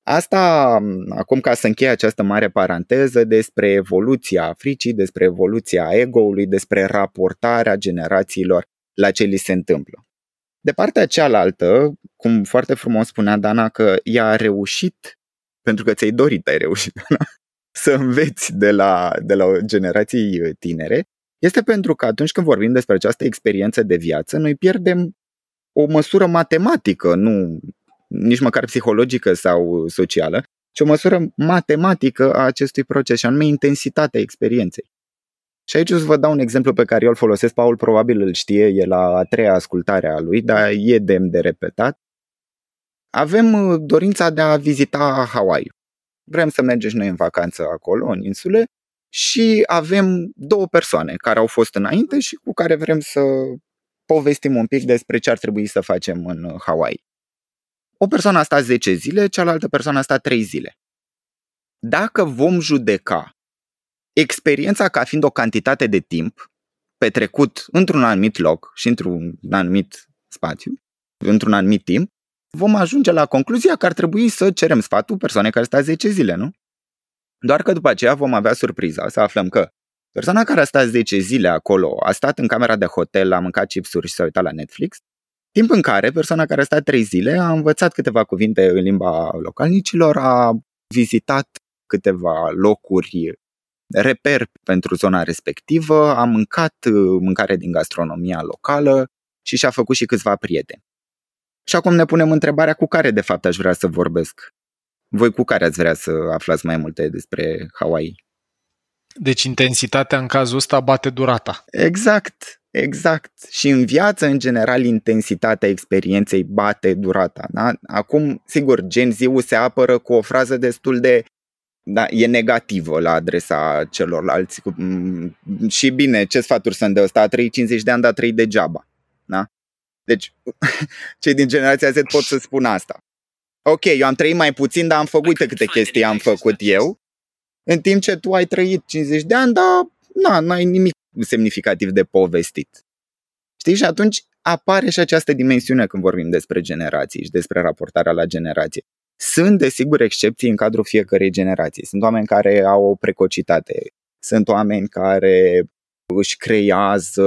Asta, acum ca să închei această mare paranteză despre evoluția fricii, despre evoluția ego-ului, despre raportarea generațiilor la ce li se întâmplă. De partea cealaltă, cum foarte frumos spunea Dana, că ea a reușit, pentru că ți-ai dorit, ai reușit, Dana, să înveți de la, de la generații tinere, este pentru că atunci când vorbim despre această experiență de viață, noi pierdem o măsură matematică, nu nici măcar psihologică sau socială, ci o măsură matematică a acestui proces, și anume intensitatea experienței. Și aici o să vă dau un exemplu pe care eu îl folosesc, Paul probabil îl știe, e la a treia ascultare a lui, dar e demn de repetat. Avem uh, dorința de a vizita Hawaii. Vrem să mergem și noi în vacanță acolo, în insule, și avem două persoane care au fost înainte și cu care vrem să povestim un pic despre ce ar trebui să facem în Hawaii. O persoană a stat 10 zile, cealaltă persoană a stat 3 zile. Dacă vom judeca experiența ca fiind o cantitate de timp petrecut într-un anumit loc și într-un anumit spațiu, într-un anumit timp, vom ajunge la concluzia că ar trebui să cerem sfatul persoanei care stă 10 zile, nu? Doar că după aceea vom avea surpriza să aflăm că persoana care a stat 10 zile acolo a stat în camera de hotel, a mâncat chipsuri și s-a uitat la Netflix, timp în care persoana care a stat 3 zile a învățat câteva cuvinte în limba localnicilor, a vizitat câteva locuri reper pentru zona respectivă, a mâncat uh, mâncare din gastronomia locală și și-a făcut și câțiva prieteni. Și acum ne punem întrebarea cu care de fapt aș vrea să vorbesc. Voi cu care ați vrea să aflați mai multe despre Hawaii?
Deci intensitatea în cazul ăsta bate durata.
Exact, exact. Și în viață, în general, intensitatea experienței bate durata. Da? Acum, sigur, Gen Z se apără cu o frază destul de da, e negativă la adresa celorlalți. Și bine, ce sfaturi sunt de ăsta? A trăit 50 de ani, dar a trăit degeaba. Da? Deci, cei din generația Z pot să spun asta. Ok, eu am trăit mai puțin, dar am făcut uite câte chestii am făcut eu. În timp ce tu ai trăit 50 de ani, dar na, n-ai nimic semnificativ de povestit. Știi? Și atunci apare și această dimensiune când vorbim despre generații și despre raportarea la generație. Sunt, desigur, excepții în cadrul fiecărei generații. Sunt oameni care au o precocitate, sunt oameni care își creează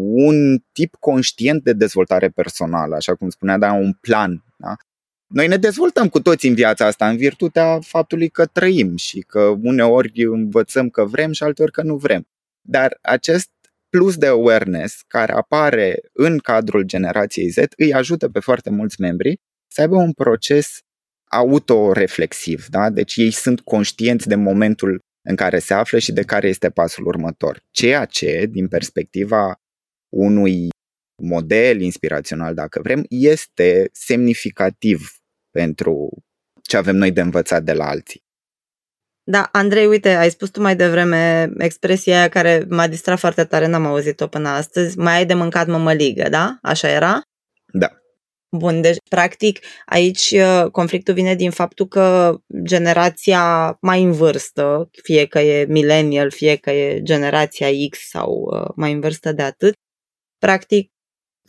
un tip conștient de dezvoltare personală, așa cum spunea, da, un plan. Da? Noi ne dezvoltăm cu toți în viața asta în virtutea faptului că trăim și că uneori învățăm că vrem și alteori că nu vrem. Dar acest plus de awareness care apare în cadrul generației Z îi ajută pe foarte mulți membri să aibă un proces autoreflexiv, da? deci ei sunt conștienți de momentul în care se află și de care este pasul următor. Ceea ce, din perspectiva unui model inspirațional, dacă vrem, este semnificativ pentru ce avem noi de învățat de la alții.
Da, Andrei, uite, ai spus tu mai devreme expresia aia care m-a distrat foarte tare, n-am auzit-o până astăzi, mai ai de mâncat mămăligă, da? Așa era?
Da.
Bun, deci practic aici uh, conflictul vine din faptul că generația mai în vârstă, fie că e millennial, fie că e generația X sau uh, mai în vârstă de atât, practic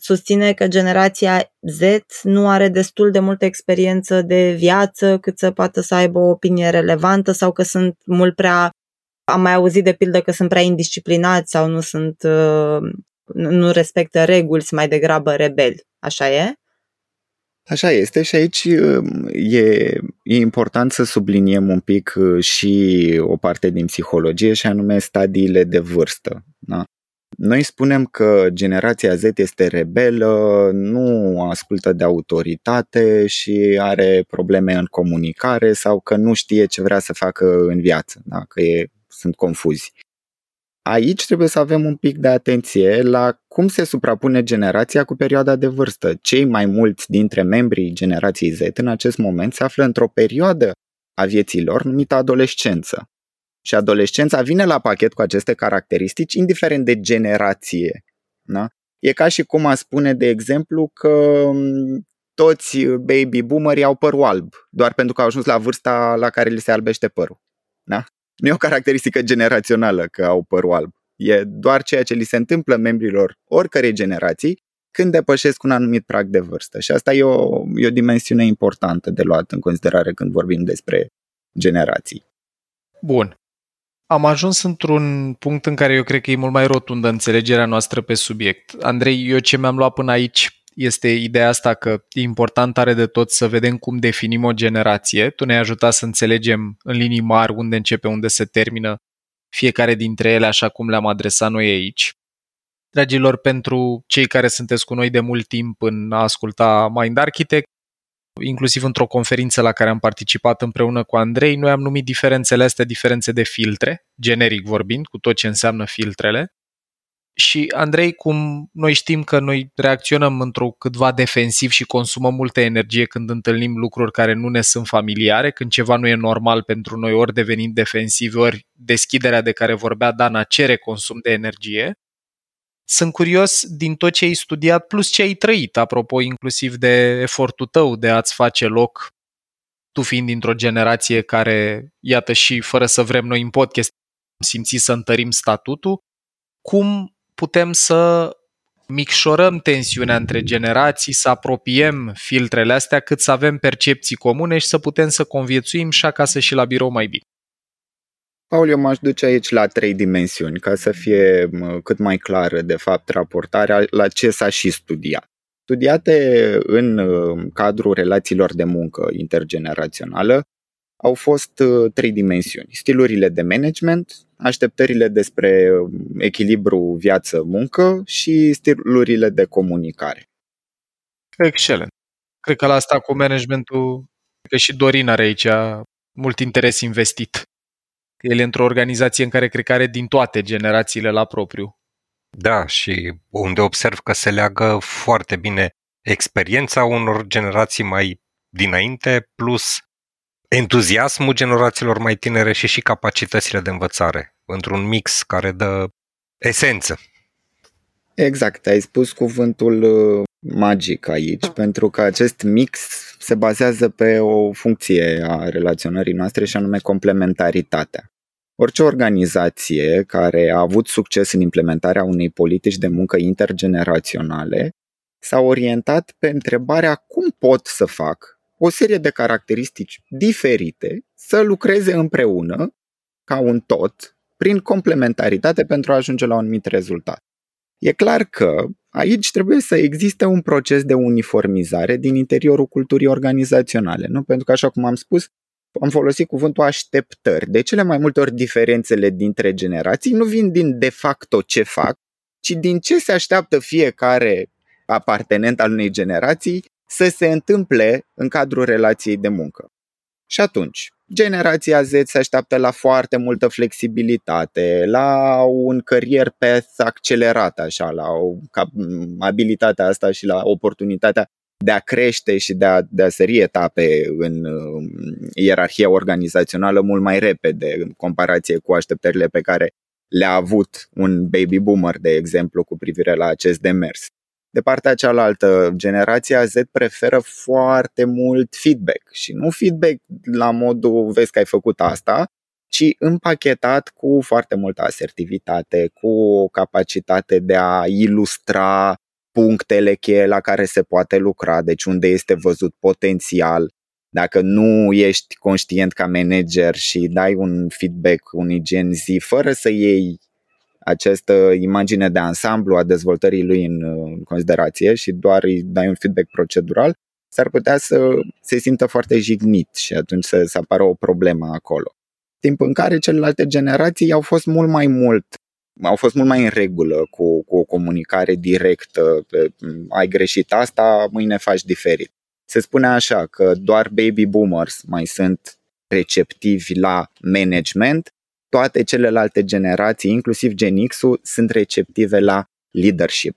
susține că generația Z nu are destul de multă experiență de viață cât să poată să aibă o opinie relevantă sau că sunt mult prea am mai auzit de pildă că sunt prea indisciplinați sau nu sunt uh, nu respectă reguli, sunt mai degrabă rebeli. Așa e?
Așa este și aici um, e, e important să subliniem un pic uh, și o parte din psihologie și anume stadiile de vârstă. Da? Noi spunem că generația Z este rebelă, nu ascultă de autoritate și are probleme în comunicare sau că nu știe ce vrea să facă în viață, da? că e, sunt confuzi. Aici trebuie să avem un pic de atenție la cum se suprapune generația cu perioada de vârstă. Cei mai mulți dintre membrii generației Z în acest moment se află într-o perioadă a vieții lor numită adolescență. Și adolescența vine la pachet cu aceste caracteristici, indiferent de generație. Da? E ca și cum a spune, de exemplu, că toți baby boomerii au părul alb, doar pentru că au ajuns la vârsta la care li se albește părul. Da? Nu e o caracteristică generațională că au părul alb. E doar ceea ce li se întâmplă membrilor oricărei generații când depășesc un anumit prag de vârstă. Și asta e o, e o dimensiune importantă de luat în considerare când vorbim despre generații.
Bun. Am ajuns într-un punct în care eu cred că e mult mai rotundă înțelegerea noastră pe subiect. Andrei, eu ce mi-am luat până aici este ideea asta că e important tare de tot să vedem cum definim o generație. Tu ne-ai ajutat să înțelegem în linii mari unde începe, unde se termină fiecare dintre ele așa cum le-am adresat noi aici. Dragilor, pentru cei care sunteți cu noi de mult timp în a asculta Mind Architect, inclusiv într-o conferință la care am participat împreună cu Andrei, noi am numit diferențele astea diferențe de filtre, generic vorbind, cu tot ce înseamnă filtrele. Și Andrei, cum noi știm că noi reacționăm într-o câtva defensiv și consumăm multă energie când întâlnim lucruri care nu ne sunt familiare, când ceva nu e normal pentru noi, ori devenim defensivi, ori deschiderea de care vorbea Dana cere consum de energie. Sunt curios din tot ce ai studiat, plus ce ai trăit, apropo inclusiv de efortul tău de a-ți face loc, tu fiind dintr-o generație care, iată și fără să vrem noi în podcast, simți să întărim statutul, cum putem să micșorăm tensiunea între generații, să apropiem filtrele astea cât să avem percepții comune și să putem să conviețuim și acasă și la birou mai bine.
Paul, eu m-aș duce aici la trei dimensiuni, ca să fie cât mai clară, de fapt, raportarea la ce s-a și studiat. Studiate în cadrul relațiilor de muncă intergenerațională au fost trei dimensiuni. Stilurile de management, așteptările despre echilibru viață-muncă și stilurile de comunicare.
Excelent. Cred că la asta cu managementul, că și Dorin are aici mult interes investit. El e într-o organizație în care cred că are din toate generațiile la propriu.
Da, și unde observ că se leagă foarte bine experiența unor generații mai dinainte, plus entuziasmul generațiilor mai tinere și și capacitățile de învățare, într-un mix care dă esență.
Exact, ai spus cuvântul uh, magic aici, pentru că acest mix se bazează pe o funcție a relaționării noastre și anume complementaritatea. Orice organizație care a avut succes în implementarea unei politici de muncă intergeneraționale s-a orientat pe întrebarea cum pot să fac o serie de caracteristici diferite să lucreze împreună ca un tot prin complementaritate pentru a ajunge la un anumit rezultat. E clar că aici trebuie să existe un proces de uniformizare din interiorul culturii organizaționale, nu? Pentru că, așa cum am spus, am folosit cuvântul așteptări. De cele mai multe ori diferențele dintre generații nu vin din de facto ce fac, ci din ce se așteaptă fiecare apartenent al unei generații să se întâmple în cadrul relației de muncă. Și atunci, generația Z se așteaptă la foarte multă flexibilitate, la un career path accelerat, așa, la o, ca, abilitatea asta și la oportunitatea de a crește și de a, de a sări etape în uh, ierarhia organizațională mult mai repede în comparație cu așteptările pe care le-a avut un baby boomer, de exemplu, cu privire la acest demers. De partea cealaltă, generația Z preferă foarte mult feedback și nu feedback la modul vezi că ai făcut asta, ci împachetat cu foarte multă asertivitate, cu o capacitate de a ilustra punctele cheie la care se poate lucra, deci unde este văzut potențial. Dacă nu ești conștient ca manager și dai un feedback unui gen zi fără să iei această imagine de ansamblu a dezvoltării lui în, în considerație și doar îi dai un feedback procedural, s-ar putea să se simtă foarte jignit și atunci să, să apară o problemă acolo. Timp în care celelalte generații au fost mult mai mult au fost mult mai în regulă cu, cu o comunicare directă. Ai greșit asta, mâine faci diferit. Se spune așa că doar baby boomers mai sunt receptivi la management, toate celelalte generații, inclusiv Gen X-ul, sunt receptive la leadership.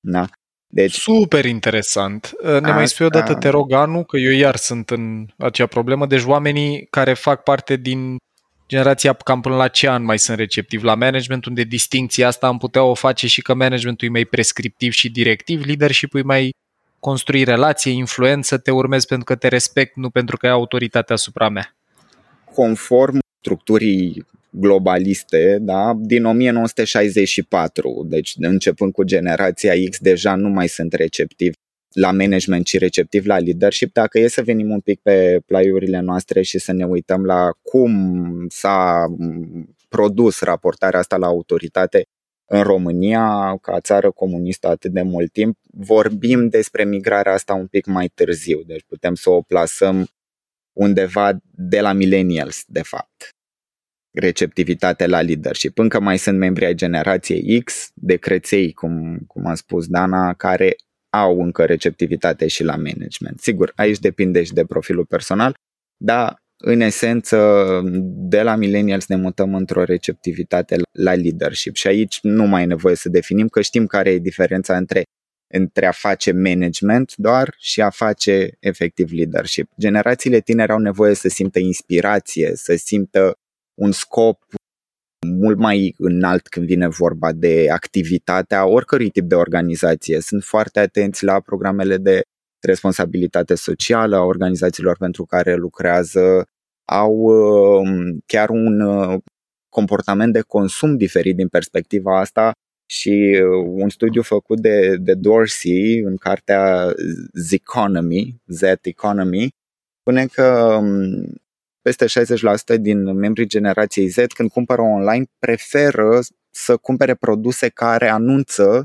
Da?
Deci, Super interesant. Ne asta... mai spui odată, te rog, Anu, că eu iar sunt în acea problemă. Deci oamenii care fac parte din generația cam până la ce an mai sunt receptivi la management, unde distinția asta am putea o face și că managementul e mai prescriptiv și directiv, leadership-ul e mai construi relație, influență, te urmez pentru că te respect, nu pentru că ai autoritatea asupra mea.
Conform structurii globaliste, da, din 1964, deci începând cu generația X, deja nu mai sunt receptivi la management, ci receptiv la leadership. Dacă e să venim un pic pe plaiurile noastre și să ne uităm la cum s-a produs raportarea asta la autoritate în România, ca țară comunistă atât de mult timp, vorbim despre migrarea asta un pic mai târziu, deci putem să o plasăm undeva de la millennials, de fapt receptivitate la leadership. Încă mai sunt membri ai generației X, de creței, cum, cum a spus Dana, care au încă receptivitate și la management. Sigur, aici depinde și de profilul personal, dar în esență, de la millennials ne mutăm într-o receptivitate la leadership și aici nu mai e nevoie să definim că știm care e diferența între între a face management doar și a face efectiv leadership. Generațiile tinere au nevoie să simtă inspirație, să simtă un scop mult mai înalt când vine vorba de activitatea oricărui tip de organizație. Sunt foarte atenți la programele de responsabilitate socială a organizațiilor pentru care lucrează, au um, chiar un uh, comportament de consum diferit din perspectiva asta și uh, un studiu făcut de, de Dorsey în cartea Z Economy, Z Economy, spune că um, peste 60% din membrii generației Z, când cumpără online, preferă să cumpere produse care anunță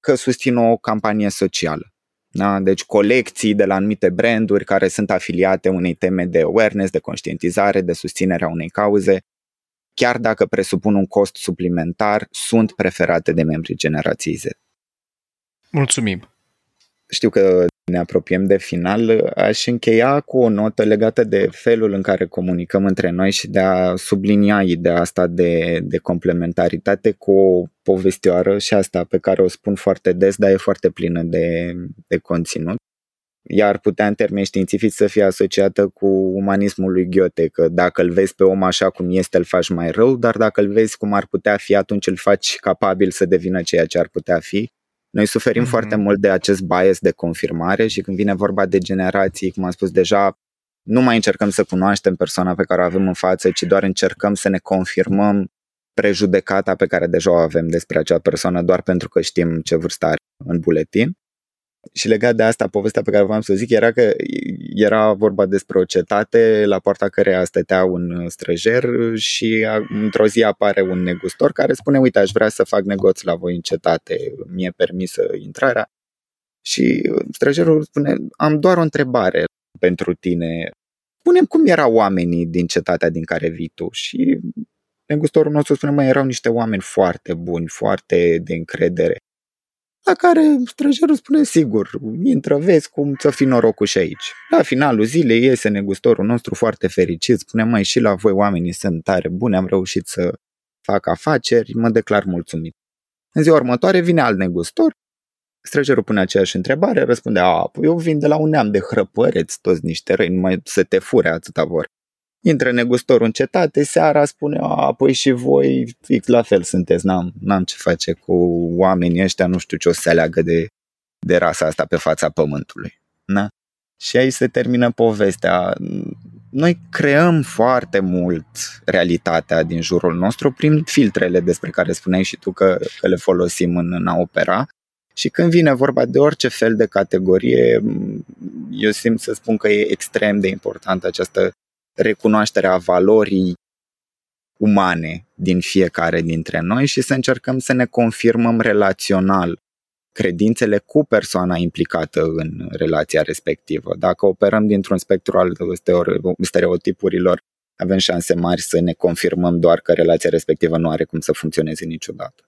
că susțin o campanie socială. Da? Deci colecții de la anumite branduri care sunt afiliate unei teme de awareness, de conștientizare, de susținere a unei cauze, chiar dacă presupun un cost suplimentar, sunt preferate de membrii generației Z.
Mulțumim!
Știu că ne apropiem de final, aș încheia cu o notă legată de felul în care comunicăm între noi și de a sublinia ideea asta de, de complementaritate cu o povestioară și asta pe care o spun foarte des, dar e foarte plină de, de conținut. Iar putea în termeni științifici să fie asociată cu umanismul lui Goethe, că dacă îl vezi pe om așa cum este, îl faci mai rău, dar dacă îl vezi cum ar putea fi, atunci îl faci capabil să devină ceea ce ar putea fi noi suferim mm-hmm. foarte mult de acest bias de confirmare și când vine vorba de generații, cum am spus deja, nu mai încercăm să cunoaștem persoana pe care o avem în față, ci doar încercăm să ne confirmăm prejudecata pe care deja o avem despre acea persoană doar pentru că știm ce vârstă are în buletin. Și legat de asta, povestea pe care vreau să o zic era că era vorba despre o cetate la poarta căreia stătea un străjer și într-o zi apare un negustor care spune, uite, aș vrea să fac negoț la voi în cetate, mi-e permisă intrarea. Și străjerul spune, am doar o întrebare pentru tine. spune cum erau oamenii din cetatea din care vii tu? Și negustorul nostru spune, mai erau niște oameni foarte buni, foarte de încredere. La care străjerul spune, sigur, intră, vezi cum să fi norocul și aici. La finalul zilei iese negustorul nostru foarte fericit, spune, mai și la voi oamenii sunt tare buni, am reușit să fac afaceri, mă declar mulțumit. În ziua următoare vine alt negustor, străjerul pune aceeași întrebare, răspunde, a, păi eu vin de la un neam de hrăpăreți, toți niște răi, numai să te fure atâta vor. Intră negustorul în cetate, seara spune, a, păi și voi fix la fel sunteți, n-am, n-am ce face cu oamenii ăștia, nu știu ce o să se aleagă de, de rasa asta pe fața pământului. Na? Și aici se termină povestea. Noi creăm foarte mult realitatea din jurul nostru prin filtrele despre care spuneai și tu că, că le folosim în, în a opera Și când vine vorba de orice fel de categorie, eu simt să spun că e extrem de importantă această recunoaștere a valorii umane din fiecare dintre noi și să încercăm să ne confirmăm relațional credințele cu persoana implicată în relația respectivă. Dacă operăm dintr-un spectru al stereotipurilor, avem șanse mari să ne confirmăm doar că relația respectivă nu are cum să funcționeze niciodată.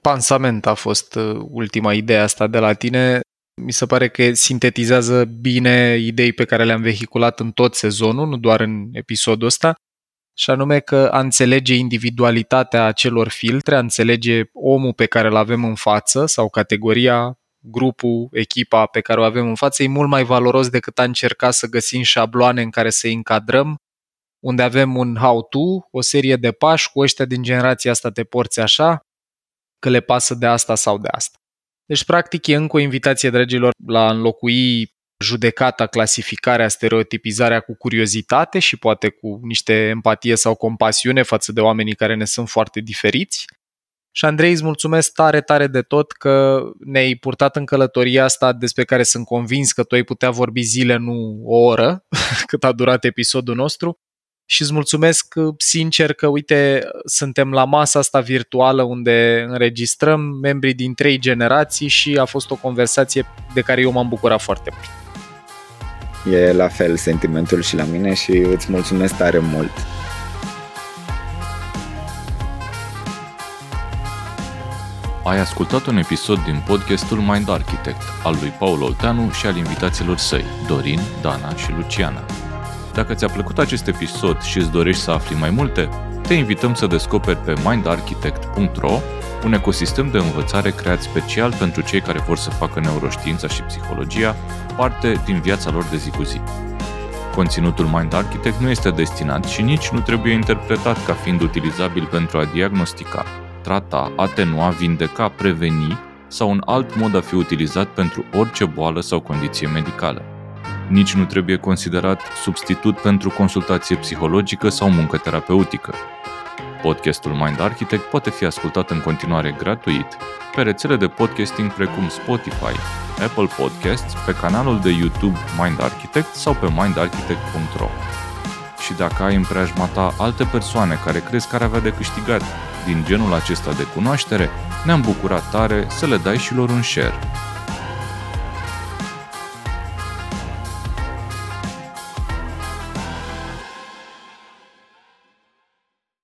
Pansament a fost uh, ultima idee asta de la tine. Mi se pare că sintetizează bine idei pe care le-am vehiculat în tot sezonul, nu doar în episodul ăsta, și anume că a înțelege individualitatea acelor filtre, a înțelege omul pe care îl avem în față sau categoria, grupul, echipa pe care o avem în față e mult mai valoros decât a încerca să găsim șabloane în care să încadrăm, unde avem un how-to, o serie de pași, cu ăștia din generația asta te porți așa, că le pasă de asta sau de asta. Deci, practic, e încă o invitație, dragilor, la a înlocui judecata, clasificarea, stereotipizarea cu curiozitate și poate cu niște empatie sau compasiune față de oamenii care ne sunt foarte diferiți. Și Andrei, îți mulțumesc tare, tare de tot că ne-ai purtat în călătoria asta despre care sunt convins că tu ai putea vorbi zile, nu o oră, cât a durat episodul nostru și îți mulțumesc uh, sincer că, uite, suntem la masa asta virtuală unde înregistrăm membrii din trei generații și a fost o conversație de care eu m-am bucurat foarte mult.
E la fel sentimentul și la mine și îți mulțumesc tare mult.
Ai ascultat un episod din podcastul Mind Architect al lui Paul Olteanu și al invitaților săi, Dorin, Dana și Luciana. Dacă ți-a plăcut acest episod și îți dorești să afli mai multe, te invităm să descoperi pe mindarchitect.ro un ecosistem de învățare creat special pentru cei care vor să facă neuroștiința și psihologia parte din viața lor de zi cu zi. Conținutul Mind Architect nu este destinat și nici nu trebuie interpretat ca fiind utilizabil pentru a diagnostica, trata, atenua, vindeca, preveni sau un alt mod a fi utilizat pentru orice boală sau condiție medicală nici nu trebuie considerat substitut pentru consultație psihologică sau muncă terapeutică. Podcastul Mind Architect poate fi ascultat în continuare gratuit pe rețele de podcasting precum Spotify, Apple Podcasts, pe canalul de YouTube Mind Architect sau pe mindarchitect.ro. Și dacă ai în preajma ta alte persoane care crezi că ar avea de câștigat din genul acesta de cunoaștere, ne-am bucurat tare să le dai și lor un share.